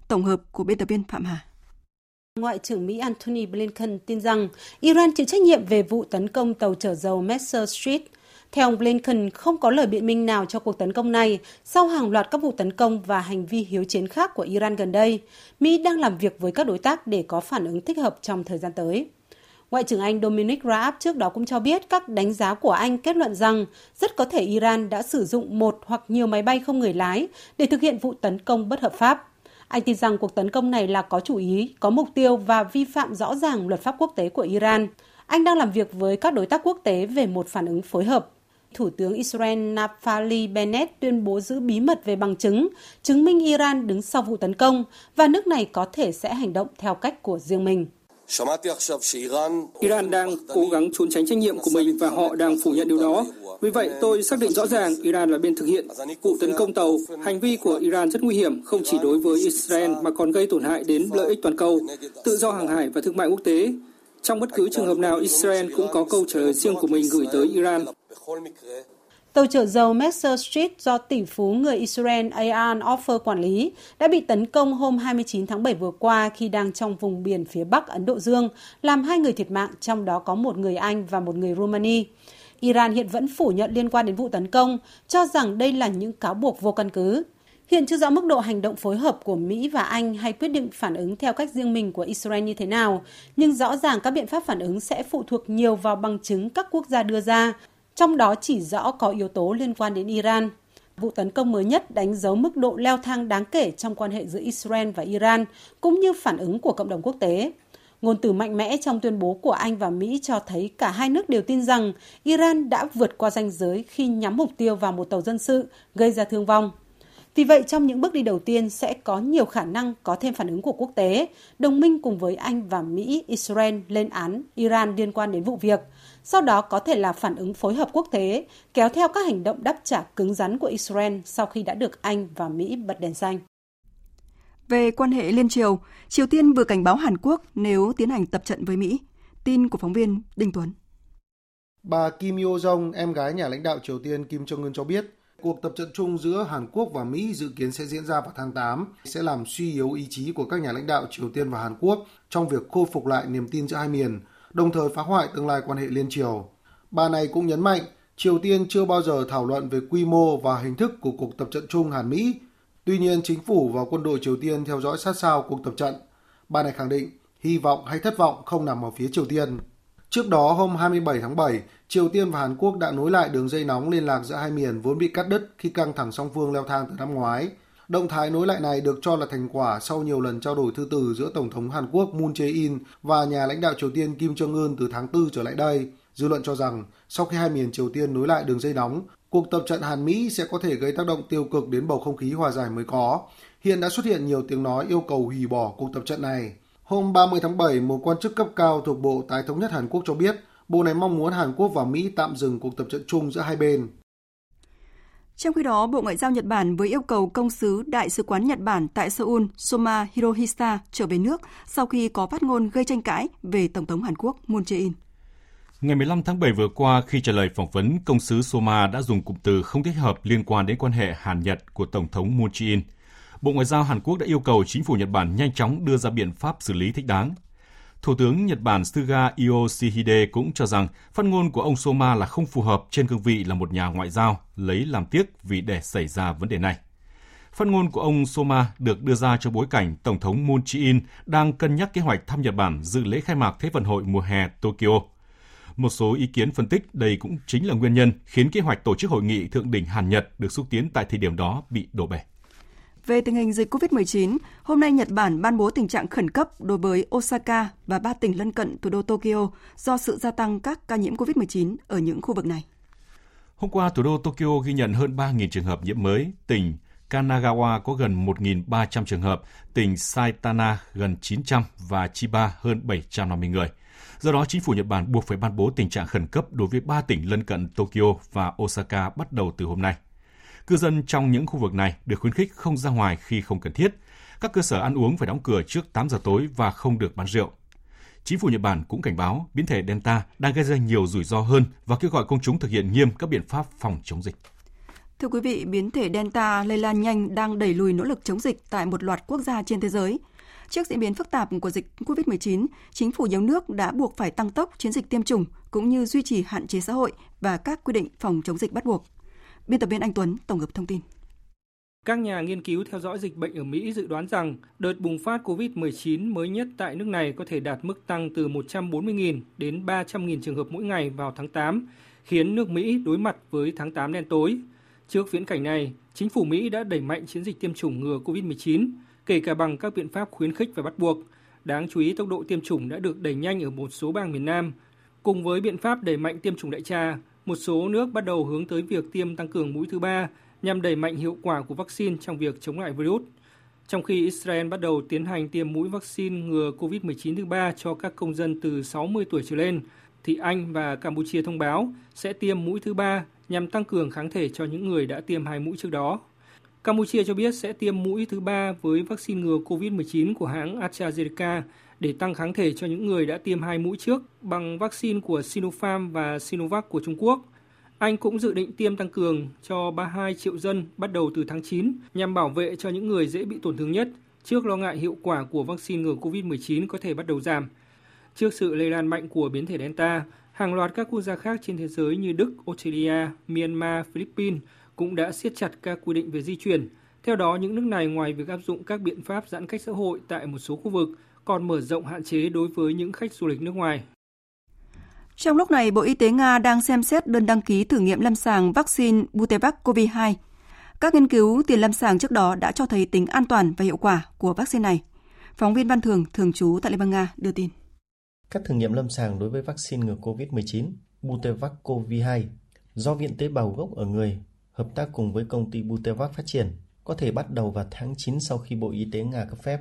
Tổng hợp của biên tập viên Phạm Hà. Ngoại trưởng Mỹ Antony Blinken tin rằng Iran chịu trách nhiệm về vụ tấn công tàu chở dầu Messer Street. Theo ông Blinken, không có lời biện minh nào cho cuộc tấn công này sau hàng loạt các vụ tấn công và hành vi hiếu chiến khác của Iran gần đây. Mỹ đang làm việc với các đối tác để có phản ứng thích hợp trong thời gian tới. Ngoại trưởng Anh Dominic Raab trước đó cũng cho biết các đánh giá của Anh kết luận rằng rất có thể Iran đã sử dụng một hoặc nhiều máy bay không người lái để thực hiện vụ tấn công bất hợp pháp. Anh tin rằng cuộc tấn công này là có chủ ý, có mục tiêu và vi phạm rõ ràng luật pháp quốc tế của Iran. Anh đang làm việc với các đối tác quốc tế về một phản ứng phối hợp. Thủ tướng Israel Naftali Bennett tuyên bố giữ bí mật về bằng chứng, chứng minh Iran đứng sau vụ tấn công và nước này có thể sẽ hành động theo cách của riêng mình. Iran đang cố gắng trốn tránh trách nhiệm của mình và họ đang phủ nhận điều đó. Vì vậy, tôi xác định rõ ràng Iran là bên thực hiện vụ tấn công tàu. Hành vi của Iran rất nguy hiểm, không chỉ đối với Israel mà còn gây tổn hại đến lợi ích toàn cầu, tự do hàng hải và thương mại quốc tế. Trong bất cứ trường hợp nào, Israel cũng có câu trả lời riêng của mình gửi tới Iran. Tàu chở dầu Messer Street do tỷ phú người Israel Ayan Offer quản lý đã bị tấn công hôm 29 tháng 7 vừa qua khi đang trong vùng biển phía Bắc Ấn Độ Dương, làm hai người thiệt mạng, trong đó có một người Anh và một người Romania. Iran hiện vẫn phủ nhận liên quan đến vụ tấn công, cho rằng đây là những cáo buộc vô căn cứ. Hiện chưa rõ mức độ hành động phối hợp của Mỹ và Anh hay quyết định phản ứng theo cách riêng mình của Israel như thế nào, nhưng rõ ràng các biện pháp phản ứng sẽ phụ thuộc nhiều vào bằng chứng các quốc gia đưa ra, trong đó chỉ rõ có yếu tố liên quan đến Iran. Vụ tấn công mới nhất đánh dấu mức độ leo thang đáng kể trong quan hệ giữa Israel và Iran, cũng như phản ứng của cộng đồng quốc tế. Ngôn từ mạnh mẽ trong tuyên bố của Anh và Mỹ cho thấy cả hai nước đều tin rằng Iran đã vượt qua ranh giới khi nhắm mục tiêu vào một tàu dân sự, gây ra thương vong. Vì vậy, trong những bước đi đầu tiên sẽ có nhiều khả năng có thêm phản ứng của quốc tế, đồng minh cùng với Anh và Mỹ, Israel lên án Iran liên quan đến vụ việc. Sau đó có thể là phản ứng phối hợp quốc tế, kéo theo các hành động đáp trả cứng rắn của Israel sau khi đã được Anh và Mỹ bật đèn xanh. Về quan hệ liên triều, Triều Tiên vừa cảnh báo Hàn Quốc nếu tiến hành tập trận với Mỹ. Tin của phóng viên Đinh Tuấn. Bà Kim Yo Jong, em gái nhà lãnh đạo Triều Tiên Kim Jong Un cho biết, cuộc tập trận chung giữa Hàn Quốc và Mỹ dự kiến sẽ diễn ra vào tháng 8, sẽ làm suy yếu ý chí của các nhà lãnh đạo Triều Tiên và Hàn Quốc trong việc khôi phục lại niềm tin giữa hai miền, đồng thời phá hoại tương lai quan hệ liên triều. Bà này cũng nhấn mạnh, Triều Tiên chưa bao giờ thảo luận về quy mô và hình thức của cuộc tập trận chung Hàn Mỹ. Tuy nhiên, chính phủ và quân đội Triều Tiên theo dõi sát sao cuộc tập trận. Bà này khẳng định, hy vọng hay thất vọng không nằm ở phía Triều Tiên. Trước đó, hôm 27 tháng 7, Triều Tiên và Hàn Quốc đã nối lại đường dây nóng liên lạc giữa hai miền vốn bị cắt đứt khi căng thẳng song phương leo thang từ năm ngoái. Động thái nối lại này được cho là thành quả sau nhiều lần trao đổi thư từ giữa Tổng thống Hàn Quốc Moon Jae-in và nhà lãnh đạo Triều Tiên Kim Jong-un từ tháng 4 trở lại đây. Dư luận cho rằng, sau khi hai miền Triều Tiên nối lại đường dây nóng, cuộc tập trận Hàn Mỹ sẽ có thể gây tác động tiêu cực đến bầu không khí hòa giải mới có. Hiện đã xuất hiện nhiều tiếng nói yêu cầu hủy bỏ cuộc tập trận này. Hôm 30 tháng 7, một quan chức cấp cao thuộc Bộ Tái thống nhất Hàn Quốc cho biết, Bộ này mong muốn Hàn Quốc và Mỹ tạm dừng cuộc tập trận chung giữa hai bên. Trong khi đó, Bộ Ngoại giao Nhật Bản vừa yêu cầu công sứ Đại sứ quán Nhật Bản tại Seoul Soma Hirohisa trở về nước sau khi có phát ngôn gây tranh cãi về Tổng thống Hàn Quốc Moon Jae-in. Ngày 15 tháng 7 vừa qua, khi trả lời phỏng vấn, công sứ Soma đã dùng cụm từ không thích hợp liên quan đến quan hệ Hàn-Nhật của Tổng thống Moon Jae-in. Bộ Ngoại giao Hàn Quốc đã yêu cầu chính phủ Nhật Bản nhanh chóng đưa ra biện pháp xử lý thích đáng. Thủ tướng Nhật Bản Suga Yoshihide cũng cho rằng phát ngôn của ông Soma là không phù hợp trên cương vị là một nhà ngoại giao, lấy làm tiếc vì để xảy ra vấn đề này. Phát ngôn của ông Soma được đưa ra trong bối cảnh Tổng thống Moon Jae-in đang cân nhắc kế hoạch thăm Nhật Bản dự lễ khai mạc Thế vận hội mùa hè Tokyo. Một số ý kiến phân tích đây cũng chính là nguyên nhân khiến kế hoạch tổ chức hội nghị thượng đỉnh Hàn Nhật được xúc tiến tại thời điểm đó bị đổ bể. Về tình hình dịch COVID-19, hôm nay Nhật Bản ban bố tình trạng khẩn cấp đối với Osaka và ba tỉnh lân cận thủ đô Tokyo do sự gia tăng các ca nhiễm COVID-19 ở những khu vực này. Hôm qua, thủ đô Tokyo ghi nhận hơn 3.000 trường hợp nhiễm mới. Tỉnh Kanagawa có gần 1.300 trường hợp, tỉnh Saitama gần 900 và Chiba hơn 750 người. Do đó, chính phủ Nhật Bản buộc phải ban bố tình trạng khẩn cấp đối với ba tỉnh lân cận Tokyo và Osaka bắt đầu từ hôm nay. Cư dân trong những khu vực này được khuyến khích không ra ngoài khi không cần thiết. Các cơ sở ăn uống phải đóng cửa trước 8 giờ tối và không được bán rượu. Chính phủ Nhật Bản cũng cảnh báo biến thể Delta đang gây ra nhiều rủi ro hơn và kêu gọi công chúng thực hiện nghiêm các biện pháp phòng chống dịch. Thưa quý vị, biến thể Delta lây lan nhanh đang đẩy lùi nỗ lực chống dịch tại một loạt quốc gia trên thế giới. Trước diễn biến phức tạp của dịch COVID-19, chính phủ nhiều nước đã buộc phải tăng tốc chiến dịch tiêm chủng cũng như duy trì hạn chế xã hội và các quy định phòng chống dịch bắt buộc. Biên tập viên Anh Tuấn tổng hợp thông tin. Các nhà nghiên cứu theo dõi dịch bệnh ở Mỹ dự đoán rằng đợt bùng phát COVID-19 mới nhất tại nước này có thể đạt mức tăng từ 140.000 đến 300.000 trường hợp mỗi ngày vào tháng 8, khiến nước Mỹ đối mặt với tháng 8 đen tối. Trước viễn cảnh này, chính phủ Mỹ đã đẩy mạnh chiến dịch tiêm chủng ngừa COVID-19, kể cả bằng các biện pháp khuyến khích và bắt buộc. Đáng chú ý, tốc độ tiêm chủng đã được đẩy nhanh ở một số bang miền Nam. Cùng với biện pháp đẩy mạnh tiêm chủng đại trà, một số nước bắt đầu hướng tới việc tiêm tăng cường mũi thứ ba nhằm đẩy mạnh hiệu quả của vaccine trong việc chống lại virus. Trong khi Israel bắt đầu tiến hành tiêm mũi vaccine ngừa COVID-19 thứ ba cho các công dân từ 60 tuổi trở lên, thì Anh và Campuchia thông báo sẽ tiêm mũi thứ ba nhằm tăng cường kháng thể cho những người đã tiêm hai mũi trước đó. Campuchia cho biết sẽ tiêm mũi thứ ba với vaccine ngừa COVID-19 của hãng AstraZeneca để tăng kháng thể cho những người đã tiêm hai mũi trước bằng vaccine của Sinopharm và Sinovac của Trung Quốc. Anh cũng dự định tiêm tăng cường cho 32 triệu dân bắt đầu từ tháng 9 nhằm bảo vệ cho những người dễ bị tổn thương nhất trước lo ngại hiệu quả của vaccine ngừa COVID-19 có thể bắt đầu giảm. Trước sự lây lan mạnh của biến thể Delta, hàng loạt các quốc gia khác trên thế giới như Đức, Australia, Myanmar, Philippines cũng đã siết chặt các quy định về di chuyển. Theo đó, những nước này ngoài việc áp dụng các biện pháp giãn cách xã hội tại một số khu vực, còn mở rộng hạn chế đối với những khách du lịch nước ngoài. Trong lúc này, Bộ Y tế Nga đang xem xét đơn đăng ký thử nghiệm lâm sàng vaccine Butevac COVID-2. Các nghiên cứu tiền lâm sàng trước đó đã cho thấy tính an toàn và hiệu quả của vaccine này. Phóng viên Văn Thường, thường trú tại Liên bang Nga, đưa tin. Các thử nghiệm lâm sàng đối với vaccine ngừa COVID-19 Butevac COVID-2 do Viện Tế bào gốc ở người hợp tác cùng với công ty Butevac phát triển có thể bắt đầu vào tháng 9 sau khi Bộ Y tế Nga cấp phép.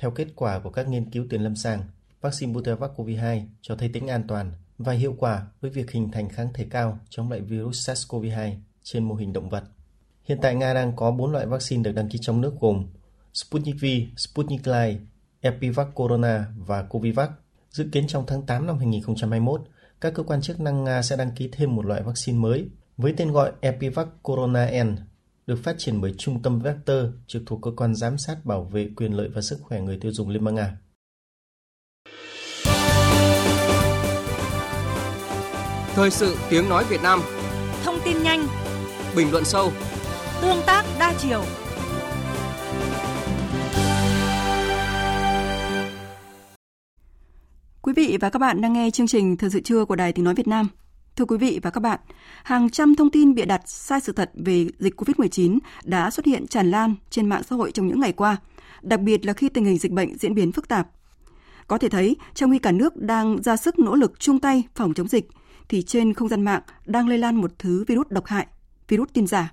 Theo kết quả của các nghiên cứu tiền lâm sàng, vaccine Butevac COVID-2 cho thấy tính an toàn và hiệu quả với việc hình thành kháng thể cao chống lại virus SARS-CoV-2 trên mô hình động vật. Hiện tại Nga đang có 4 loại vaccine được đăng ký trong nước gồm Sputnik V, Sputnik Light, Epivac Corona và Covivac. Dự kiến trong tháng 8 năm 2021, các cơ quan chức năng Nga sẽ đăng ký thêm một loại vaccine mới với tên gọi Epivac Corona N, được phát triển bởi Trung tâm Vector trực thuộc cơ quan giám sát bảo vệ quyền lợi và sức khỏe người tiêu dùng Liên bang Nga. Thời sự tiếng nói Việt Nam Thông tin nhanh Bình luận sâu Tương tác đa chiều Quý vị và các bạn đang nghe chương trình Thời sự trưa của Đài Tiếng Nói Việt Nam. Thưa quý vị và các bạn, hàng trăm thông tin bịa đặt sai sự thật về dịch COVID-19 đã xuất hiện tràn lan trên mạng xã hội trong những ngày qua, đặc biệt là khi tình hình dịch bệnh diễn biến phức tạp. Có thể thấy, trong khi cả nước đang ra sức nỗ lực chung tay phòng chống dịch, thì trên không gian mạng đang lây lan một thứ virus độc hại, virus tin giả.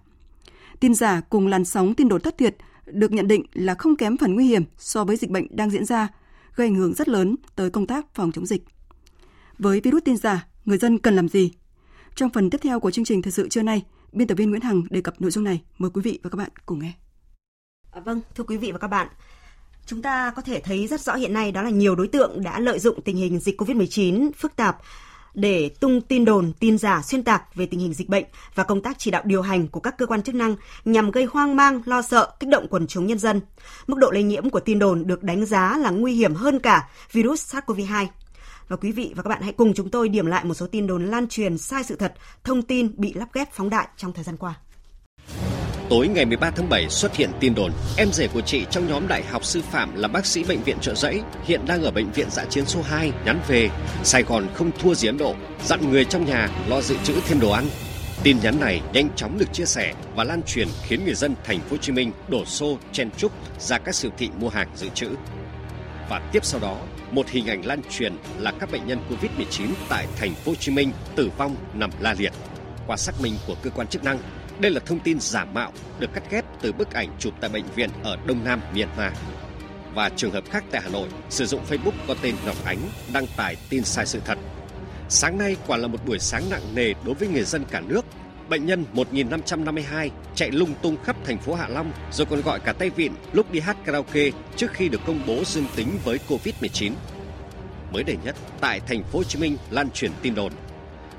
Tin giả cùng làn sóng tin đồn thất thiệt được nhận định là không kém phần nguy hiểm so với dịch bệnh đang diễn ra, gây ảnh hưởng rất lớn tới công tác phòng chống dịch. Với virus tin giả, người dân cần làm gì? Trong phần tiếp theo của chương trình thời sự trưa nay, biên tập viên Nguyễn Hằng đề cập nội dung này. Mời quý vị và các bạn cùng nghe. À, vâng, thưa quý vị và các bạn, chúng ta có thể thấy rất rõ hiện nay đó là nhiều đối tượng đã lợi dụng tình hình dịch COVID-19 phức tạp để tung tin đồn, tin giả xuyên tạc về tình hình dịch bệnh và công tác chỉ đạo điều hành của các cơ quan chức năng nhằm gây hoang mang, lo sợ, kích động quần chúng nhân dân. Mức độ lây nhiễm của tin đồn được đánh giá là nguy hiểm hơn cả virus SARS-CoV-2. Và quý vị và các bạn hãy cùng chúng tôi điểm lại một số tin đồn lan truyền sai sự thật, thông tin bị lắp ghép phóng đại trong thời gian qua. Tối ngày 13 tháng 7 xuất hiện tin đồn em rể của chị trong nhóm đại học sư phạm là bác sĩ bệnh viện trợ giấy hiện đang ở bệnh viện dạ chiến số 2 nhắn về Sài Gòn không thua gì Ấn Độ, dặn người trong nhà lo dự trữ thêm đồ ăn. Tin nhắn này nhanh chóng được chia sẻ và lan truyền khiến người dân thành phố Hồ Chí Minh đổ xô chen chúc ra các siêu thị mua hàng dự trữ. Và tiếp sau đó, một hình ảnh lan truyền là các bệnh nhân Covid-19 tại thành phố Hồ Chí Minh tử vong nằm la liệt. Qua xác minh của cơ quan chức năng, đây là thông tin giả mạo được cắt ghép từ bức ảnh chụp tại bệnh viện ở Đông Nam Myanmar. Và trường hợp khác tại Hà Nội sử dụng Facebook có tên Ngọc Ánh đăng tải tin sai sự thật. Sáng nay quả là một buổi sáng nặng nề đối với người dân cả nước. Bệnh nhân 1552 chạy lung tung khắp thành phố Hạ Long rồi còn gọi cả tay vịn lúc đi hát karaoke trước khi được công bố dương tính với Covid-19. Mới đây nhất, tại thành phố Hồ Chí Minh lan truyền tin đồn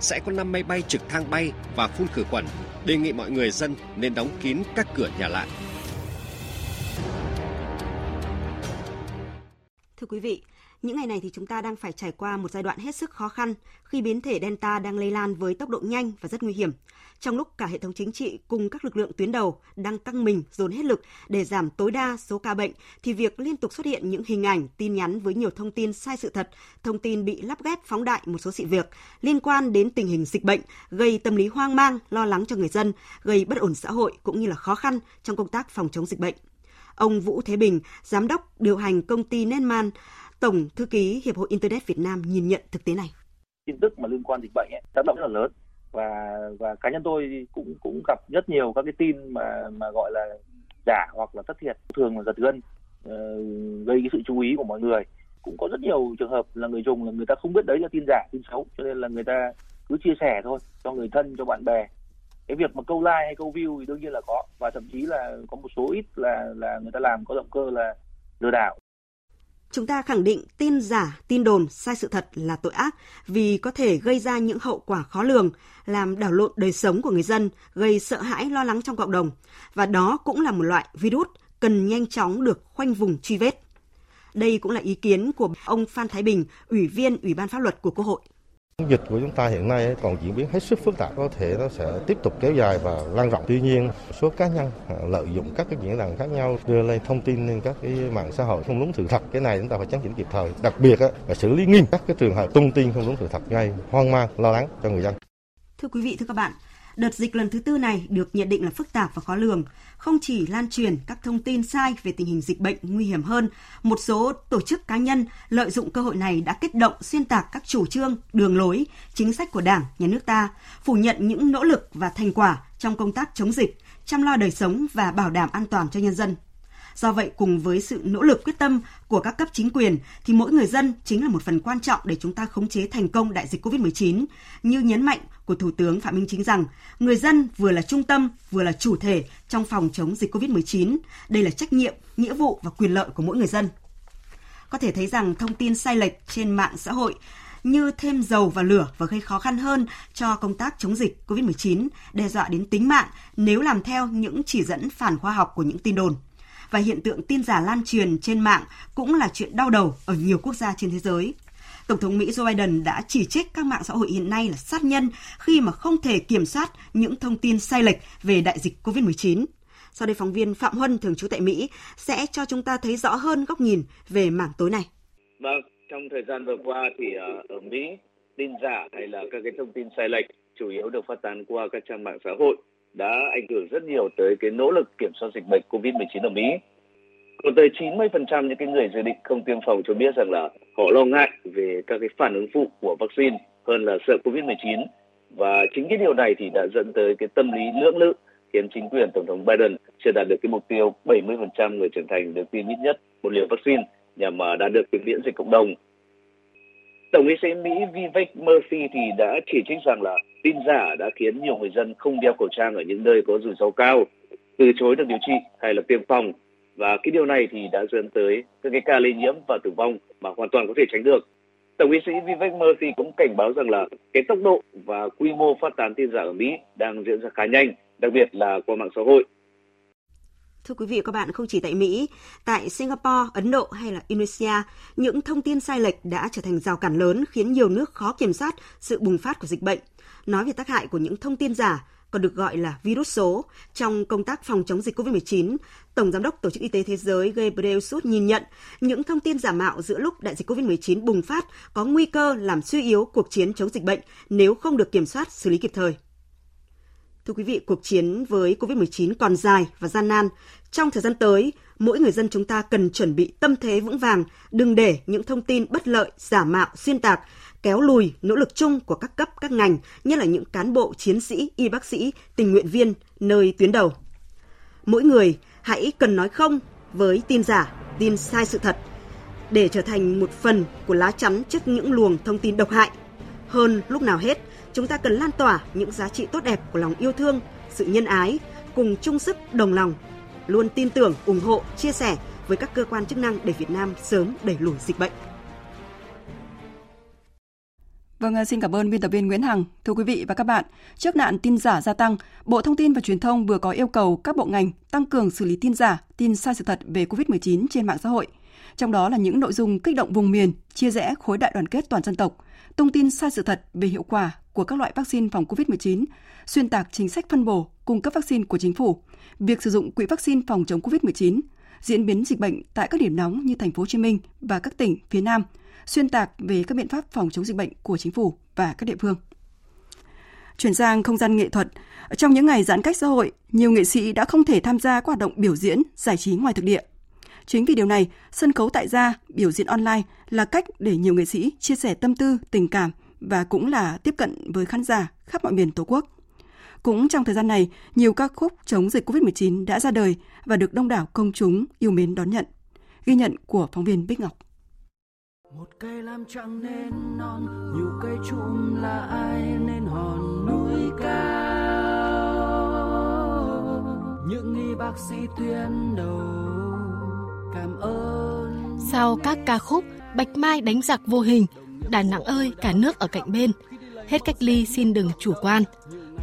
sẽ có 5 máy bay trực thăng bay và phun khử khuẩn, đề nghị mọi người dân nên đóng kín các cửa nhà lại. Thưa quý vị, Những ngày này thì chúng ta đang phải trải qua một giai đoạn hết sức khó khăn khi biến thể Delta đang lây lan với tốc độ nhanh và rất nguy hiểm. Trong lúc cả hệ thống chính trị cùng các lực lượng tuyến đầu đang căng mình dồn hết lực để giảm tối đa số ca bệnh thì việc liên tục xuất hiện những hình ảnh, tin nhắn với nhiều thông tin sai sự thật, thông tin bị lắp ghép phóng đại một số sự việc liên quan đến tình hình dịch bệnh gây tâm lý hoang mang, lo lắng cho người dân, gây bất ổn xã hội cũng như là khó khăn trong công tác phòng chống dịch bệnh. Ông Vũ Thế Bình, giám đốc điều hành công ty Netman, tổng thư ký Hiệp hội Internet Việt Nam nhìn nhận thực tế này. Tin tức mà liên quan dịch bệnh ấy, tác động rất là lớn và và cá nhân tôi cũng cũng gặp rất nhiều các cái tin mà mà gọi là giả hoặc là thất thiệt thường là giật gân uh, gây cái sự chú ý của mọi người. Cũng có rất nhiều trường hợp là người dùng là người ta không biết đấy là tin giả tin xấu cho nên là người ta cứ chia sẻ thôi cho người thân cho bạn bè. Cái việc mà câu like hay câu view thì đương nhiên là có và thậm chí là có một số ít là là người ta làm có động cơ là lừa đảo. Chúng ta khẳng định tin giả, tin đồn, sai sự thật là tội ác vì có thể gây ra những hậu quả khó lường, làm đảo lộn đời sống của người dân, gây sợ hãi lo lắng trong cộng đồng. Và đó cũng là một loại virus cần nhanh chóng được khoanh vùng truy vết. Đây cũng là ý kiến của ông Phan Thái Bình, Ủy viên Ủy ban Pháp luật của Quốc hội. Dịch của chúng ta hiện nay còn diễn biến hết sức phức tạp, có thể nó sẽ tiếp tục kéo dài và lan rộng. Tuy nhiên, số cá nhân à, lợi dụng các cái diễn đàn khác nhau đưa lên thông tin lên các cái mạng xã hội không đúng sự thật, cái này chúng ta phải chấn chỉnh kịp thời. Đặc biệt là xử lý nghiêm các cái trường hợp tung tin không đúng sự thật gây hoang mang, lo lắng cho người dân. Thưa quý vị, thưa các bạn, Đợt dịch lần thứ tư này được nhận định là phức tạp và khó lường, không chỉ lan truyền các thông tin sai về tình hình dịch bệnh nguy hiểm hơn, một số tổ chức cá nhân lợi dụng cơ hội này đã kích động xuyên tạc các chủ trương, đường lối, chính sách của Đảng, nhà nước ta, phủ nhận những nỗ lực và thành quả trong công tác chống dịch, chăm lo đời sống và bảo đảm an toàn cho nhân dân. Do vậy, cùng với sự nỗ lực quyết tâm của các cấp chính quyền, thì mỗi người dân chính là một phần quan trọng để chúng ta khống chế thành công đại dịch COVID-19. Như nhấn mạnh của Thủ tướng Phạm Minh Chính rằng, người dân vừa là trung tâm, vừa là chủ thể trong phòng chống dịch COVID-19. Đây là trách nhiệm, nghĩa vụ và quyền lợi của mỗi người dân. Có thể thấy rằng thông tin sai lệch trên mạng xã hội như thêm dầu vào lửa và gây khó khăn hơn cho công tác chống dịch COVID-19, đe dọa đến tính mạng nếu làm theo những chỉ dẫn phản khoa học của những tin đồn và hiện tượng tin giả lan truyền trên mạng cũng là chuyện đau đầu ở nhiều quốc gia trên thế giới. Tổng thống Mỹ Joe Biden đã chỉ trích các mạng xã hội hiện nay là sát nhân khi mà không thể kiểm soát những thông tin sai lệch về đại dịch COVID-19. Sau đây phóng viên Phạm Huân thường trú tại Mỹ sẽ cho chúng ta thấy rõ hơn góc nhìn về mảng tối này. Vâng, trong thời gian vừa qua thì ờ, ở Mỹ tin giả hay là các cái thông tin sai lệch chủ yếu được phát tán qua các trang mạng xã hội đã ảnh hưởng rất nhiều tới cái nỗ lực kiểm soát dịch bệnh COVID-19 ở Mỹ. Có tới 90% những cái người dự định không tiêm phòng cho biết rằng là họ lo ngại về các cái phản ứng phụ của vaccine hơn là sợ COVID-19 và chính cái điều này thì đã dẫn tới cái tâm lý lưỡng lự khiến chính quyền tổng thống Biden chưa đạt được cái mục tiêu 70% người trưởng thành được tiêm ít nhất một liều vaccine nhằm mà đạt được cái miễn dịch cộng đồng. Tổng y sĩ Mỹ Vivek Murphy thì đã chỉ trích rằng là tin giả đã khiến nhiều người dân không đeo khẩu trang ở những nơi có rủi ro cao, từ chối được điều trị hay là tiêm phòng và cái điều này thì đã dẫn tới các cái ca lây nhiễm và tử vong mà hoàn toàn có thể tránh được. Tổng y sĩ Vivek Murphy cũng cảnh báo rằng là cái tốc độ và quy mô phát tán tin giả ở Mỹ đang diễn ra khá nhanh, đặc biệt là qua mạng xã hội. Thưa quý vị và các bạn, không chỉ tại Mỹ, tại Singapore, Ấn Độ hay là Indonesia, những thông tin sai lệch đã trở thành rào cản lớn khiến nhiều nước khó kiểm soát sự bùng phát của dịch bệnh. Nói về tác hại của những thông tin giả, còn được gọi là virus số, trong công tác phòng chống dịch COVID-19, Tổng Giám đốc Tổ chức Y tế Thế giới Ghebreyesus nhìn nhận những thông tin giả mạo giữa lúc đại dịch COVID-19 bùng phát có nguy cơ làm suy yếu cuộc chiến chống dịch bệnh nếu không được kiểm soát, xử lý kịp thời. Thưa quý vị, cuộc chiến với COVID-19 còn dài và gian nan. Trong thời gian tới, mỗi người dân chúng ta cần chuẩn bị tâm thế vững vàng, đừng để những thông tin bất lợi, giả mạo, xuyên tạc kéo lùi nỗ lực chung của các cấp các ngành, nhất là những cán bộ, chiến sĩ, y bác sĩ, tình nguyện viên nơi tuyến đầu. Mỗi người hãy cần nói không với tin giả, tin sai sự thật để trở thành một phần của lá chắn trước những luồng thông tin độc hại. Hơn lúc nào hết, chúng ta cần lan tỏa những giá trị tốt đẹp của lòng yêu thương, sự nhân ái, cùng chung sức đồng lòng, luôn tin tưởng, ủng hộ, chia sẻ với các cơ quan chức năng để Việt Nam sớm đẩy lùi dịch bệnh. Vâng, à, xin cảm ơn biên tập viên Nguyễn Hằng. Thưa quý vị và các bạn, trước nạn tin giả gia tăng, Bộ Thông tin và Truyền thông vừa có yêu cầu các bộ ngành tăng cường xử lý tin giả, tin sai sự thật về COVID-19 trên mạng xã hội. trong đó là những nội dung kích động vùng miền, chia rẽ khối đại đoàn kết toàn dân tộc, tung tin sai sự thật về hiệu quả của các loại vaccine phòng COVID-19, xuyên tạc chính sách phân bổ, cung cấp vaccine của chính phủ, việc sử dụng quỹ vaccine phòng chống COVID-19, diễn biến dịch bệnh tại các điểm nóng như thành phố Hồ Chí Minh và các tỉnh phía Nam, xuyên tạc về các biện pháp phòng chống dịch bệnh của chính phủ và các địa phương. Chuyển sang không gian nghệ thuật, trong những ngày giãn cách xã hội, nhiều nghệ sĩ đã không thể tham gia các hoạt động biểu diễn, giải trí ngoài thực địa. Chính vì điều này, sân khấu tại gia, biểu diễn online là cách để nhiều nghệ sĩ chia sẻ tâm tư, tình cảm và cũng là tiếp cận với khán giả khắp mọi miền Tổ quốc. Cũng trong thời gian này, nhiều ca khúc chống dịch COVID-19 đã ra đời và được đông đảo công chúng yêu mến đón nhận. Ghi nhận của phóng viên Bích Ngọc. Một cây làm chẳng nên non, nhiều cây trụm là ai nên hòn núi cao. Những y bác sĩ tuyến đầu cảm ơn. Sau các ca khúc Bạch Mai đánh giặc vô hình, Đà Nẵng ơi cả nước ở cạnh bên, hết cách ly xin đừng chủ quan.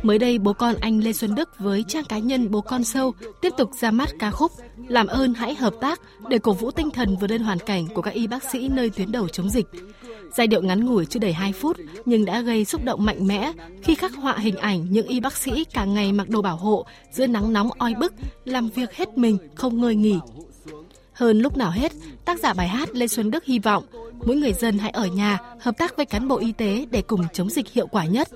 Mới đây, bố con anh Lê Xuân Đức với trang cá nhân Bố Con Sâu tiếp tục ra mắt ca khúc Làm ơn hãy hợp tác để cổ vũ tinh thần vượt lên hoàn cảnh của các y bác sĩ nơi tuyến đầu chống dịch. Giai điệu ngắn ngủi chưa đầy 2 phút nhưng đã gây xúc động mạnh mẽ khi khắc họa hình ảnh những y bác sĩ cả ngày mặc đồ bảo hộ giữa nắng nóng oi bức, làm việc hết mình, không ngơi nghỉ. Hơn lúc nào hết, tác giả bài hát Lê Xuân Đức hy vọng mỗi người dân hãy ở nhà, hợp tác với cán bộ y tế để cùng chống dịch hiệu quả nhất.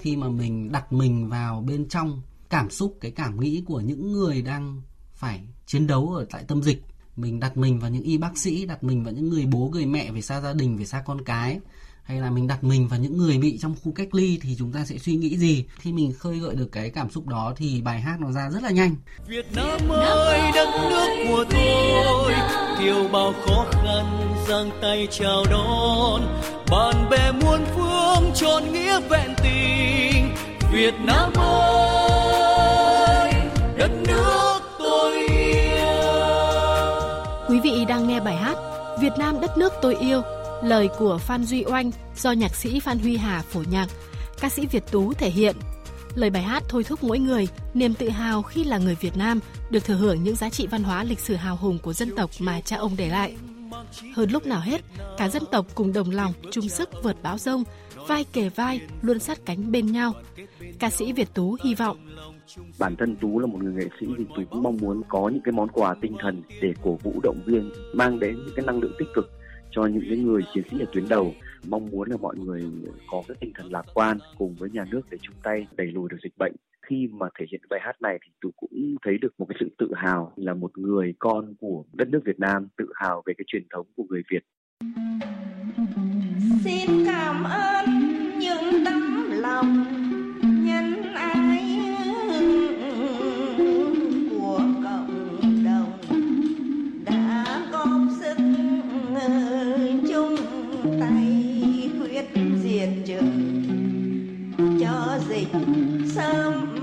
Khi mà mình đặt mình vào bên trong cảm xúc cái cảm nghĩ của những người đang phải chiến đấu ở tại tâm dịch mình đặt mình vào những y bác sĩ đặt mình vào những người bố người mẹ về xa gia đình về xa con cái hay là mình đặt mình vào những người bị trong khu cách ly thì chúng ta sẽ suy nghĩ gì? Khi mình khơi gợi được cái cảm xúc đó thì bài hát nó ra rất là nhanh. Việt Nam ơi đất nước của tôi kiều bao khó khăn giang tay chào đón. Bạn bè muôn phương tròn nghĩa vẹn tình. Việt Nam ơi đất nước tôi yêu. Quý vị đang nghe bài hát Việt Nam đất nước tôi yêu lời của Phan Duy Oanh do nhạc sĩ Phan Huy Hà phổ nhạc, ca sĩ Việt Tú thể hiện. Lời bài hát thôi thúc mỗi người niềm tự hào khi là người Việt Nam được thừa hưởng những giá trị văn hóa lịch sử hào hùng của dân tộc mà cha ông để lại. Hơn lúc nào hết, cả dân tộc cùng đồng lòng, chung sức vượt bão rông, vai kề vai, luôn sát cánh bên nhau. Ca sĩ Việt Tú hy vọng bản thân tú là một người nghệ sĩ thì tú cũng mong muốn có những cái món quà tinh thần để cổ vũ động viên mang đến những cái năng lượng tích cực cho những cái người chiến sĩ ở tuyến đầu mong muốn là mọi người có cái tinh thần lạc quan cùng với nhà nước để chung tay đẩy lùi được dịch bệnh khi mà thể hiện bài hát này thì tôi cũng thấy được một cái sự tự hào là một người con của đất nước Việt Nam, tự hào về cái truyền thống của người Việt. Xin cảm ơn những tấm lòng tay huyết diệt trừ cho dịch sớm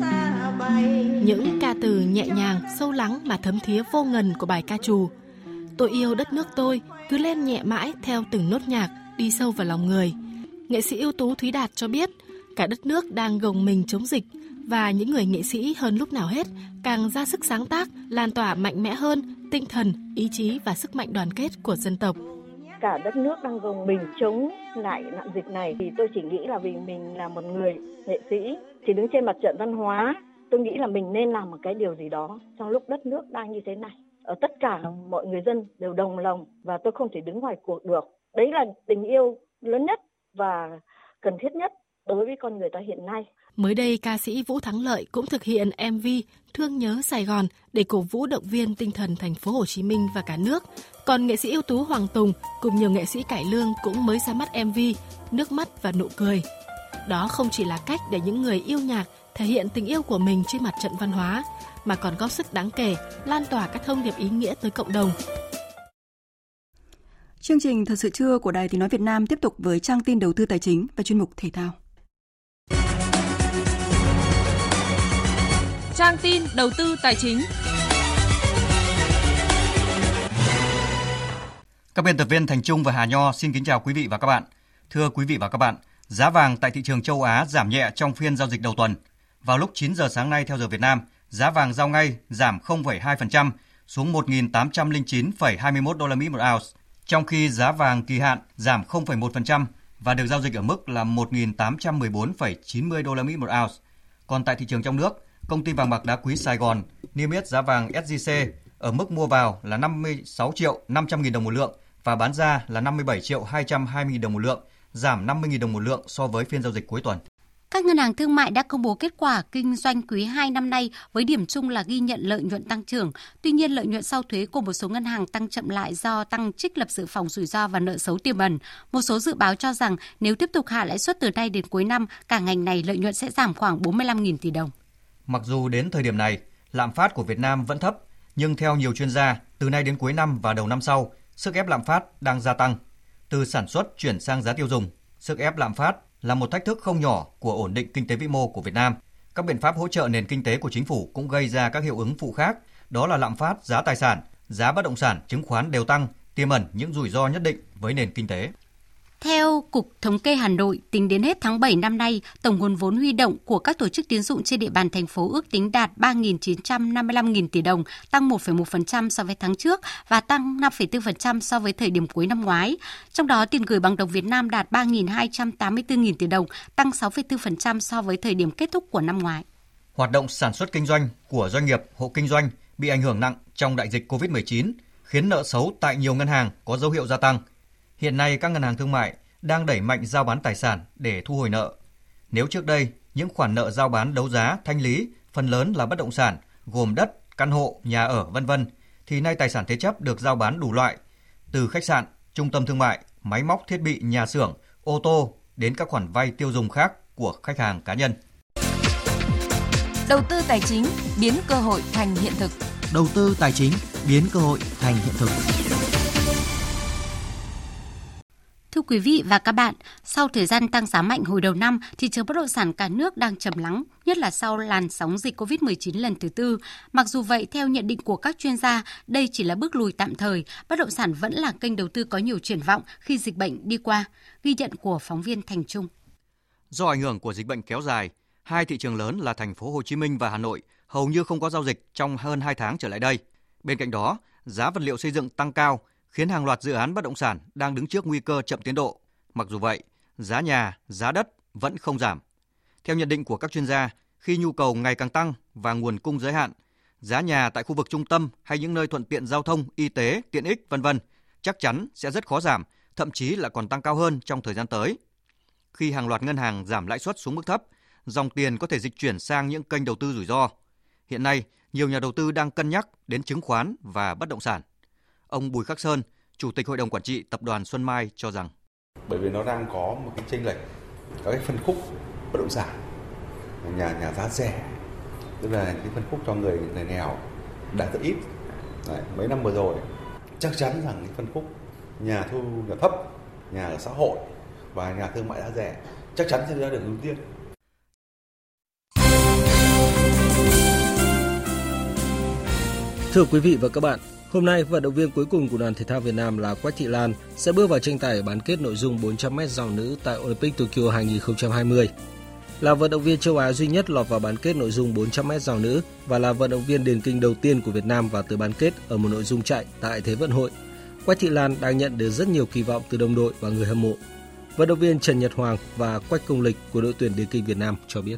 xa bay. Những ca từ nhẹ nhàng, sâu lắng mà thấm thía vô ngần của bài ca trù. Tôi yêu đất nước tôi, cứ lên nhẹ mãi theo từng nốt nhạc, đi sâu vào lòng người. Nghệ sĩ ưu tú thúy đạt cho biết, cả đất nước đang gồng mình chống dịch và những người nghệ sĩ hơn lúc nào hết càng ra sức sáng tác, lan tỏa mạnh mẽ hơn tinh thần, ý chí và sức mạnh đoàn kết của dân tộc cả đất nước đang gồng mình chống lại nạn dịch này. Thì tôi chỉ nghĩ là vì mình là một người nghệ sĩ, chỉ đứng trên mặt trận văn hóa, tôi nghĩ là mình nên làm một cái điều gì đó trong lúc đất nước đang như thế này. Ở tất cả mọi người dân đều đồng lòng và tôi không thể đứng ngoài cuộc được. Đấy là tình yêu lớn nhất và cần thiết nhất đối với con người ta hiện nay. Mới đây, ca sĩ Vũ Thắng Lợi cũng thực hiện MV Thương nhớ Sài Gòn để cổ vũ động viên tinh thần thành phố Hồ Chí Minh và cả nước. Còn nghệ sĩ ưu tú Hoàng Tùng cùng nhiều nghệ sĩ cải lương cũng mới ra mắt MV Nước mắt và nụ cười. Đó không chỉ là cách để những người yêu nhạc thể hiện tình yêu của mình trên mặt trận văn hóa, mà còn góp sức đáng kể lan tỏa các thông điệp ý nghĩa tới cộng đồng. Chương trình Thật sự trưa của Đài Tiếng Nói Việt Nam tiếp tục với trang tin đầu tư tài chính và chuyên mục thể thao. Trang tin đầu tư tài chính. Các biên tập viên Thành Trung và Hà Nho xin kính chào quý vị và các bạn. Thưa quý vị và các bạn, giá vàng tại thị trường châu Á giảm nhẹ trong phiên giao dịch đầu tuần. Vào lúc 9 giờ sáng nay theo giờ Việt Nam, giá vàng giao ngay giảm 0,2%, xuống 1.809,21 đô la Mỹ một ounce, trong khi giá vàng kỳ hạn giảm 0,1% và được giao dịch ở mức là 1.814,90 đô la Mỹ một ounce. Còn tại thị trường trong nước, công ty vàng bạc đá quý Sài Gòn niêm yết giá vàng SJC ở mức mua vào là 56 triệu 500 nghìn đồng một lượng và bán ra là 57 triệu 220 nghìn đồng một lượng, giảm 50 nghìn đồng một lượng so với phiên giao dịch cuối tuần. Các ngân hàng thương mại đã công bố kết quả kinh doanh quý 2 năm nay với điểm chung là ghi nhận lợi nhuận tăng trưởng. Tuy nhiên, lợi nhuận sau thuế của một số ngân hàng tăng chậm lại do tăng trích lập dự phòng rủi ro và nợ xấu tiềm ẩn. Một số dự báo cho rằng nếu tiếp tục hạ lãi suất từ nay đến cuối năm, cả ngành này lợi nhuận sẽ giảm khoảng 45.000 tỷ đồng. Mặc dù đến thời điểm này, lạm phát của Việt Nam vẫn thấp, nhưng theo nhiều chuyên gia, từ nay đến cuối năm và đầu năm sau, sức ép lạm phát đang gia tăng. Từ sản xuất chuyển sang giá tiêu dùng, sức ép lạm phát là một thách thức không nhỏ của ổn định kinh tế vĩ mô của Việt Nam. Các biện pháp hỗ trợ nền kinh tế của chính phủ cũng gây ra các hiệu ứng phụ khác, đó là lạm phát, giá tài sản, giá bất động sản, chứng khoán đều tăng, tiềm ẩn những rủi ro nhất định với nền kinh tế. Theo Cục Thống kê Hà Nội, tính đến hết tháng 7 năm nay, tổng nguồn vốn huy động của các tổ chức tiến dụng trên địa bàn thành phố ước tính đạt 3.955.000 tỷ đồng, tăng 1,1% so với tháng trước và tăng 5,4% so với thời điểm cuối năm ngoái. Trong đó, tiền gửi bằng đồng Việt Nam đạt 3.284.000 tỷ đồng, tăng 6,4% so với thời điểm kết thúc của năm ngoái. Hoạt động sản xuất kinh doanh của doanh nghiệp, hộ kinh doanh bị ảnh hưởng nặng trong đại dịch COVID-19, khiến nợ xấu tại nhiều ngân hàng có dấu hiệu gia tăng – Hiện nay các ngân hàng thương mại đang đẩy mạnh giao bán tài sản để thu hồi nợ. Nếu trước đây những khoản nợ giao bán đấu giá, thanh lý phần lớn là bất động sản gồm đất, căn hộ, nhà ở vân vân thì nay tài sản thế chấp được giao bán đủ loại, từ khách sạn, trung tâm thương mại, máy móc thiết bị nhà xưởng, ô tô đến các khoản vay tiêu dùng khác của khách hàng cá nhân. Đầu tư tài chính biến cơ hội thành hiện thực. Đầu tư tài chính biến cơ hội thành hiện thực. Thưa quý vị và các bạn, sau thời gian tăng giá mạnh hồi đầu năm, thị trường bất động sản cả nước đang trầm lắng, nhất là sau làn sóng dịch COVID-19 lần thứ tư. Mặc dù vậy, theo nhận định của các chuyên gia, đây chỉ là bước lùi tạm thời, bất động sản vẫn là kênh đầu tư có nhiều triển vọng khi dịch bệnh đi qua. Ghi nhận của phóng viên Thành Trung. Do ảnh hưởng của dịch bệnh kéo dài, hai thị trường lớn là thành phố Hồ Chí Minh và Hà Nội hầu như không có giao dịch trong hơn 2 tháng trở lại đây. Bên cạnh đó, giá vật liệu xây dựng tăng cao khiến hàng loạt dự án bất động sản đang đứng trước nguy cơ chậm tiến độ. Mặc dù vậy, giá nhà, giá đất vẫn không giảm. Theo nhận định của các chuyên gia, khi nhu cầu ngày càng tăng và nguồn cung giới hạn, giá nhà tại khu vực trung tâm hay những nơi thuận tiện giao thông, y tế, tiện ích vân vân chắc chắn sẽ rất khó giảm, thậm chí là còn tăng cao hơn trong thời gian tới. Khi hàng loạt ngân hàng giảm lãi suất xuống mức thấp, dòng tiền có thể dịch chuyển sang những kênh đầu tư rủi ro. Hiện nay, nhiều nhà đầu tư đang cân nhắc đến chứng khoán và bất động sản. Ông Bùi Khắc Sơn, Chủ tịch Hội đồng Quản trị Tập đoàn Xuân Mai cho rằng. Bởi vì nó đang có một cái chênh lệch các cái phân khúc bất động sản nhà nhà giá rẻ. Tức là cái phân khúc cho người, người nghèo đã rất ít. Đấy, mấy năm vừa rồi chắc chắn rằng cái phân khúc nhà thu nhập thấp nhà ở xã hội và nhà thương mại giá rẻ chắc chắn sẽ ra được ưu tiên. Thưa quý vị và các bạn, Hôm nay, vận động viên cuối cùng của đoàn thể thao Việt Nam là Quách Thị Lan sẽ bước vào tranh tài bán kết nội dung 400m dòng nữ tại Olympic Tokyo 2020. Là vận động viên châu Á duy nhất lọt vào bán kết nội dung 400m dòng nữ và là vận động viên điền kinh đầu tiên của Việt Nam vào tới bán kết ở một nội dung chạy tại Thế vận hội. Quách Thị Lan đang nhận được rất nhiều kỳ vọng từ đồng đội và người hâm mộ. Vận động viên Trần Nhật Hoàng và Quách Công Lịch của đội tuyển điền kinh Việt Nam cho biết.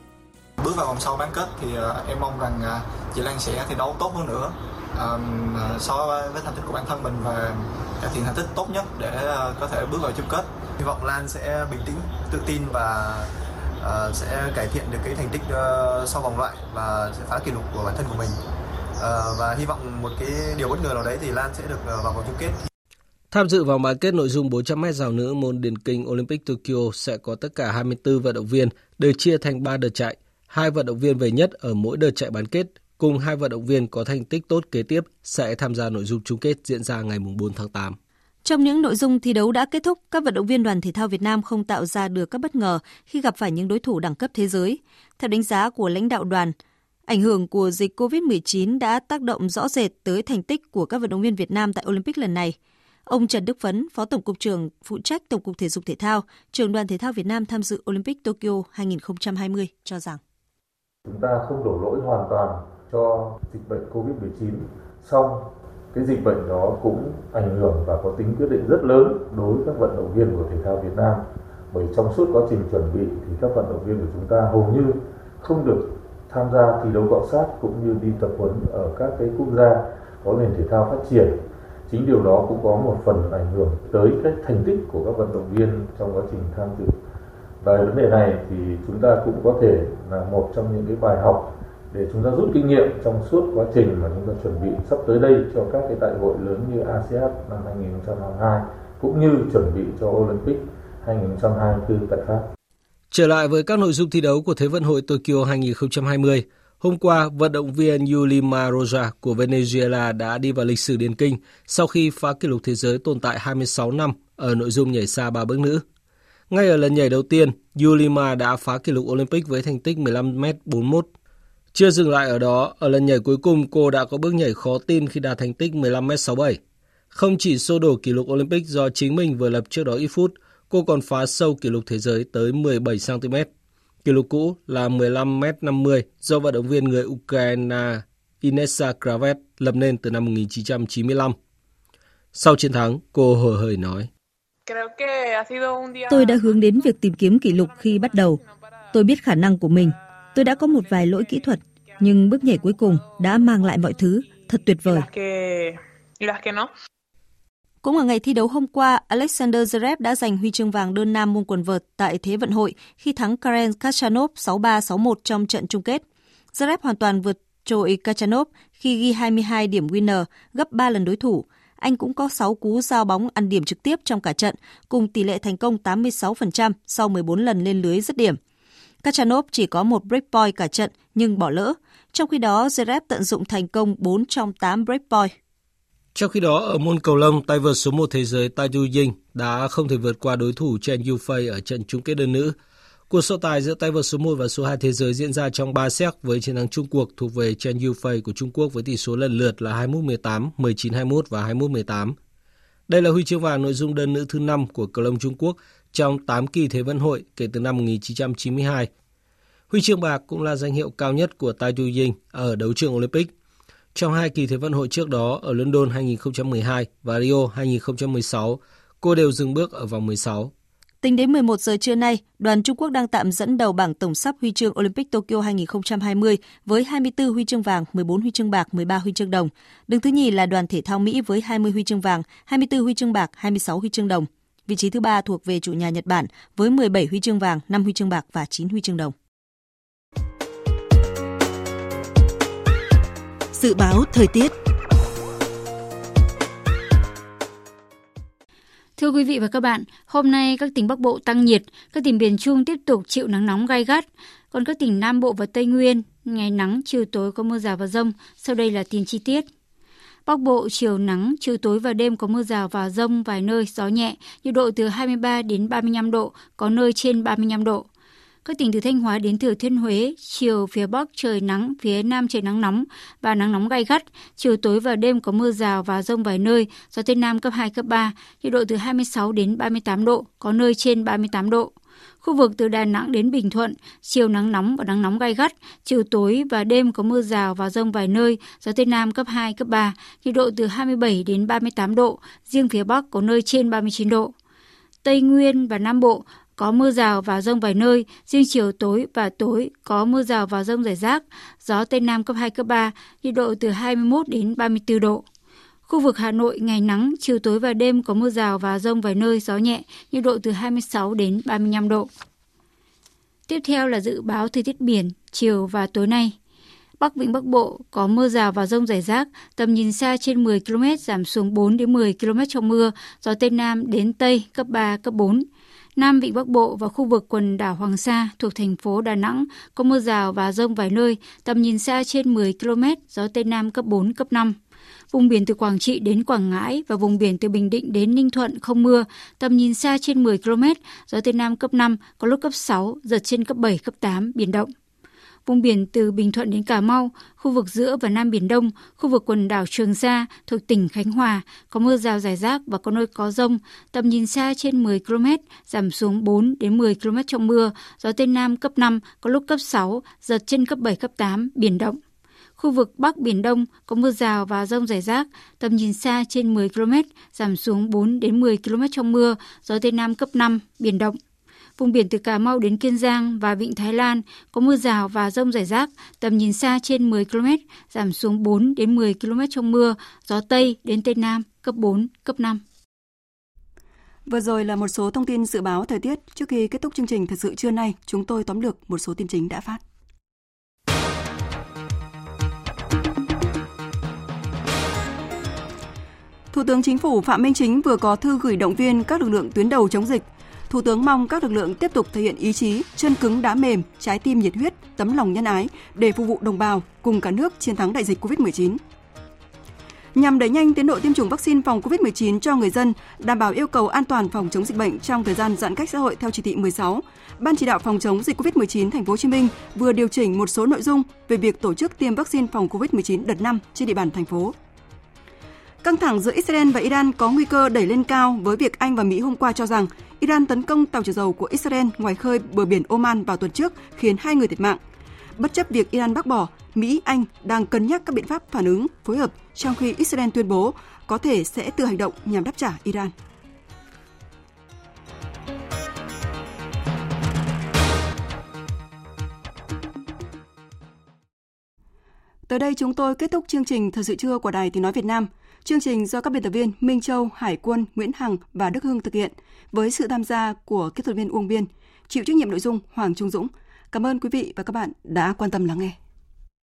Bước vào vòng sau bán kết thì ờ, em mong rằng ờ, chị Lan sẽ thi đấu tốt hơn nữa um, so với thành tích của bản thân mình và cải thiện thành tích tốt nhất để uh, có thể bước vào chung kết. Hy vọng Lan sẽ bình tĩnh tự tin và uh, sẽ cải thiện được cái thành tích uh, sau vòng loại và sẽ phá kỷ lục của bản thân của mình. Uh, và hy vọng một cái điều bất ngờ nào đấy thì Lan sẽ được uh, vào vòng chung kết. Tham dự vòng bán kết nội dung 400m rào nữ môn điền kinh Olympic Tokyo sẽ có tất cả 24 vận động viên, được chia thành 3 đợt chạy. Hai vận động viên về nhất ở mỗi đợt chạy bán kết cùng hai vận động viên có thành tích tốt kế tiếp sẽ tham gia nội dung chung kết diễn ra ngày 4 tháng 8. Trong những nội dung thi đấu đã kết thúc, các vận động viên đoàn thể thao Việt Nam không tạo ra được các bất ngờ khi gặp phải những đối thủ đẳng cấp thế giới. Theo đánh giá của lãnh đạo đoàn, ảnh hưởng của dịch COVID-19 đã tác động rõ rệt tới thành tích của các vận động viên Việt Nam tại Olympic lần này. Ông Trần Đức Phấn, Phó Tổng cục trưởng phụ trách Tổng cục Thể dục Thể thao, trưởng đoàn thể thao Việt Nam tham dự Olympic Tokyo 2020 cho rằng Chúng ta không đổ lỗi hoàn toàn cho dịch bệnh Covid-19. Xong, cái dịch bệnh đó cũng ảnh hưởng và có tính quyết định rất lớn đối với các vận động viên của thể thao Việt Nam. Bởi trong suốt quá trình chuẩn bị thì các vận động viên của chúng ta hầu như không được tham gia thi đấu cọ sát cũng như đi tập huấn ở các cái quốc gia có nền thể thao phát triển. Chính điều đó cũng có một phần ảnh hưởng tới cái thành tích của các vận động viên trong quá trình tham dự. Và vấn đề này thì chúng ta cũng có thể là một trong những cái bài học để chúng ta rút kinh nghiệm trong suốt quá trình mà chúng ta chuẩn bị sắp tới đây cho các cái đại hội lớn như ASEAN năm 2022 cũng như chuẩn bị cho Olympic 2024 tại Pháp. Trở lại với các nội dung thi đấu của Thế vận hội Tokyo 2020, hôm qua vận động viên Yulima Roja của Venezuela đã đi vào lịch sử điền kinh sau khi phá kỷ lục thế giới tồn tại 26 năm ở nội dung nhảy xa ba bước nữ. Ngay ở lần nhảy đầu tiên, Yulima đã phá kỷ lục Olympic với thành tích 15m41. Chưa dừng lại ở đó, ở lần nhảy cuối cùng cô đã có bước nhảy khó tin khi đạt thành tích 15m67. Không chỉ xô đổ kỷ lục Olympic do chính mình vừa lập trước đó ít phút, cô còn phá sâu kỷ lục thế giới tới 17cm. Kỷ lục cũ là 15m50 do vận động viên người Ukraine Inessa Kravet lập nên từ năm 1995. Sau chiến thắng, cô hờ hởi nói. Tôi đã hướng đến việc tìm kiếm kỷ lục khi bắt đầu. Tôi biết khả năng của mình. Tôi đã có một vài lỗi kỹ thuật, nhưng bước nhảy cuối cùng đã mang lại mọi thứ thật tuyệt vời. Cũng ở ngày thi đấu hôm qua, Alexander Zverev đã giành huy chương vàng đơn nam môn quần vợt tại Thế vận hội khi thắng Karen Khachanov 6-3-6-1 trong trận chung kết. Zverev hoàn toàn vượt trội Khachanov khi ghi 22 điểm winner, gấp 3 lần đối thủ. Anh cũng có 6 cú giao bóng ăn điểm trực tiếp trong cả trận, cùng tỷ lệ thành công 86% sau 14 lần lên lưới dứt điểm. Kachanov chỉ có một break point cả trận nhưng bỏ lỡ. Trong khi đó, Zverev tận dụng thành công 4 trong 8 break point. Trong khi đó, ở môn cầu lông, tay vợt số 1 thế giới Tai Du Ying đã không thể vượt qua đối thủ Chen Yufei ở trận chung kết đơn nữ. Cuộc so tài giữa tay vợt số 1 và số 2 thế giới diễn ra trong 3 set với chiến thắng chung cuộc thuộc về Chen Yufei của Trung Quốc với tỷ số lần lượt là 21-18, 19-21 và 21-18. Đây là huy chương vàng nội dung đơn nữ thứ 5 của cầu lông Trung Quốc trong 8 kỳ Thế vận hội kể từ năm 1992. Huy chương bạc cũng là danh hiệu cao nhất của Tai Du Ying ở đấu trường Olympic. Trong hai kỳ Thế vận hội trước đó ở London 2012 và Rio 2016, cô đều dừng bước ở vòng 16. Tính đến 11 giờ trưa nay, đoàn Trung Quốc đang tạm dẫn đầu bảng tổng sắp huy chương Olympic Tokyo 2020 với 24 huy chương vàng, 14 huy chương bạc, 13 huy chương đồng. Đứng thứ nhì là đoàn thể thao Mỹ với 20 huy chương vàng, 24 huy chương bạc, 26 huy chương đồng. Vị trí thứ ba thuộc về chủ nhà Nhật Bản với 17 huy chương vàng, 5 huy chương bạc và 9 huy chương đồng. Dự báo thời tiết Thưa quý vị và các bạn, hôm nay các tỉnh Bắc Bộ tăng nhiệt, các tỉnh miền Trung tiếp tục chịu nắng nóng gai gắt. Còn các tỉnh Nam Bộ và Tây Nguyên, ngày nắng, chiều tối có mưa rào và rông. Sau đây là tin chi tiết. Bắc Bộ chiều nắng, chiều tối và đêm có mưa rào và rông vài nơi, gió nhẹ, nhiệt độ từ 23 đến 35 độ, có nơi trên 35 độ. Các tỉnh từ Thanh Hóa đến Thừa Thiên Huế, chiều phía Bắc trời nắng, phía Nam trời nắng nóng và nắng nóng gai gắt. Chiều tối và đêm có mưa rào và rông vài nơi, gió Tây Nam cấp 2, cấp 3, nhiệt độ từ 26 đến 38 độ, có nơi trên 38 độ. Khu vực từ Đà Nẵng đến Bình Thuận, chiều nắng nóng và nắng nóng gai gắt, chiều tối và đêm có mưa rào và rông vài nơi, gió Tây Nam cấp 2, cấp 3, nhiệt độ từ 27 đến 38 độ, riêng phía Bắc có nơi trên 39 độ. Tây Nguyên và Nam Bộ có mưa rào và rông vài nơi, riêng chiều tối và tối có mưa rào và rông rải rác, gió Tây Nam cấp 2, cấp 3, nhiệt độ từ 21 đến 34 độ. Khu vực Hà Nội ngày nắng, chiều tối và đêm có mưa rào và rông vài nơi, gió nhẹ, nhiệt độ từ 26 đến 35 độ. Tiếp theo là dự báo thời tiết biển, chiều và tối nay. Bắc Vịnh Bắc Bộ có mưa rào và rông rải rác, tầm nhìn xa trên 10 km giảm xuống 4 đến 10 km trong mưa, gió Tây Nam đến Tây cấp 3, cấp 4. Nam Vịnh Bắc Bộ và khu vực quần đảo Hoàng Sa thuộc thành phố Đà Nẵng có mưa rào và rông vài nơi, tầm nhìn xa trên 10 km, gió Tây Nam cấp 4, cấp 5. Vùng biển từ Quảng Trị đến Quảng Ngãi và vùng biển từ Bình Định đến Ninh Thuận không mưa, tầm nhìn xa trên 10 km, gió Tây Nam cấp 5, có lúc cấp 6, giật trên cấp 7, cấp 8, biển động vùng biển từ Bình Thuận đến Cà Mau, khu vực giữa và Nam Biển Đông, khu vực quần đảo Trường Sa thuộc tỉnh Khánh Hòa có mưa rào rải rác và có nơi có rông, tầm nhìn xa trên 10 km, giảm xuống 4 đến 10 km trong mưa, gió Tây Nam cấp 5, có lúc cấp 6, giật trên cấp 7, cấp 8, biển động. Khu vực Bắc Biển Đông có mưa rào và rông rải rác, tầm nhìn xa trên 10 km, giảm xuống 4 đến 10 km trong mưa, gió Tây Nam cấp 5, biển động. Vùng biển từ Cà Mau đến Kiên Giang và Vịnh Thái Lan có mưa rào và rông rải rác, tầm nhìn xa trên 10 km, giảm xuống 4 đến 10 km trong mưa, gió Tây đến Tây Nam cấp 4, cấp 5. Vừa rồi là một số thông tin dự báo thời tiết. Trước khi kết thúc chương trình thật sự trưa nay, chúng tôi tóm lược một số tin chính đã phát. Thủ tướng Chính phủ Phạm Minh Chính vừa có thư gửi động viên các lực lượng tuyến đầu chống dịch. Thủ tướng mong các lực lượng tiếp tục thể hiện ý chí, chân cứng đá mềm, trái tim nhiệt huyết, tấm lòng nhân ái để phục vụ đồng bào cùng cả nước chiến thắng đại dịch COVID-19 nhằm đẩy nhanh tiến độ tiêm chủng vaccine phòng COVID-19 cho người dân, đảm bảo yêu cầu an toàn phòng chống dịch bệnh trong thời gian giãn cách xã hội theo chỉ thị 16. Ban chỉ đạo phòng chống dịch COVID-19 thành phố Hồ Chí Minh vừa điều chỉnh một số nội dung về việc tổ chức tiêm vaccine phòng COVID-19 đợt 5 trên địa bàn thành phố. Căng thẳng giữa Israel và Iran có nguy cơ đẩy lên cao với việc Anh và Mỹ hôm qua cho rằng Iran tấn công tàu chở dầu của Israel ngoài khơi bờ biển Oman vào tuần trước khiến hai người thiệt mạng. Bất chấp việc Iran bác bỏ, Mỹ, Anh đang cân nhắc các biện pháp phản ứng, phối hợp trong khi Israel tuyên bố có thể sẽ tự hành động nhằm đáp trả Iran. Tới đây chúng tôi kết thúc chương trình Thời sự trưa của Đài Tiếng Nói Việt Nam. Chương trình do các biên tập viên Minh Châu, Hải Quân, Nguyễn Hằng và Đức Hưng thực hiện với sự tham gia của kỹ thuật viên Uông Biên, chịu trách nhiệm nội dung Hoàng Trung Dũng. Cảm ơn quý vị và các bạn đã quan tâm lắng nghe.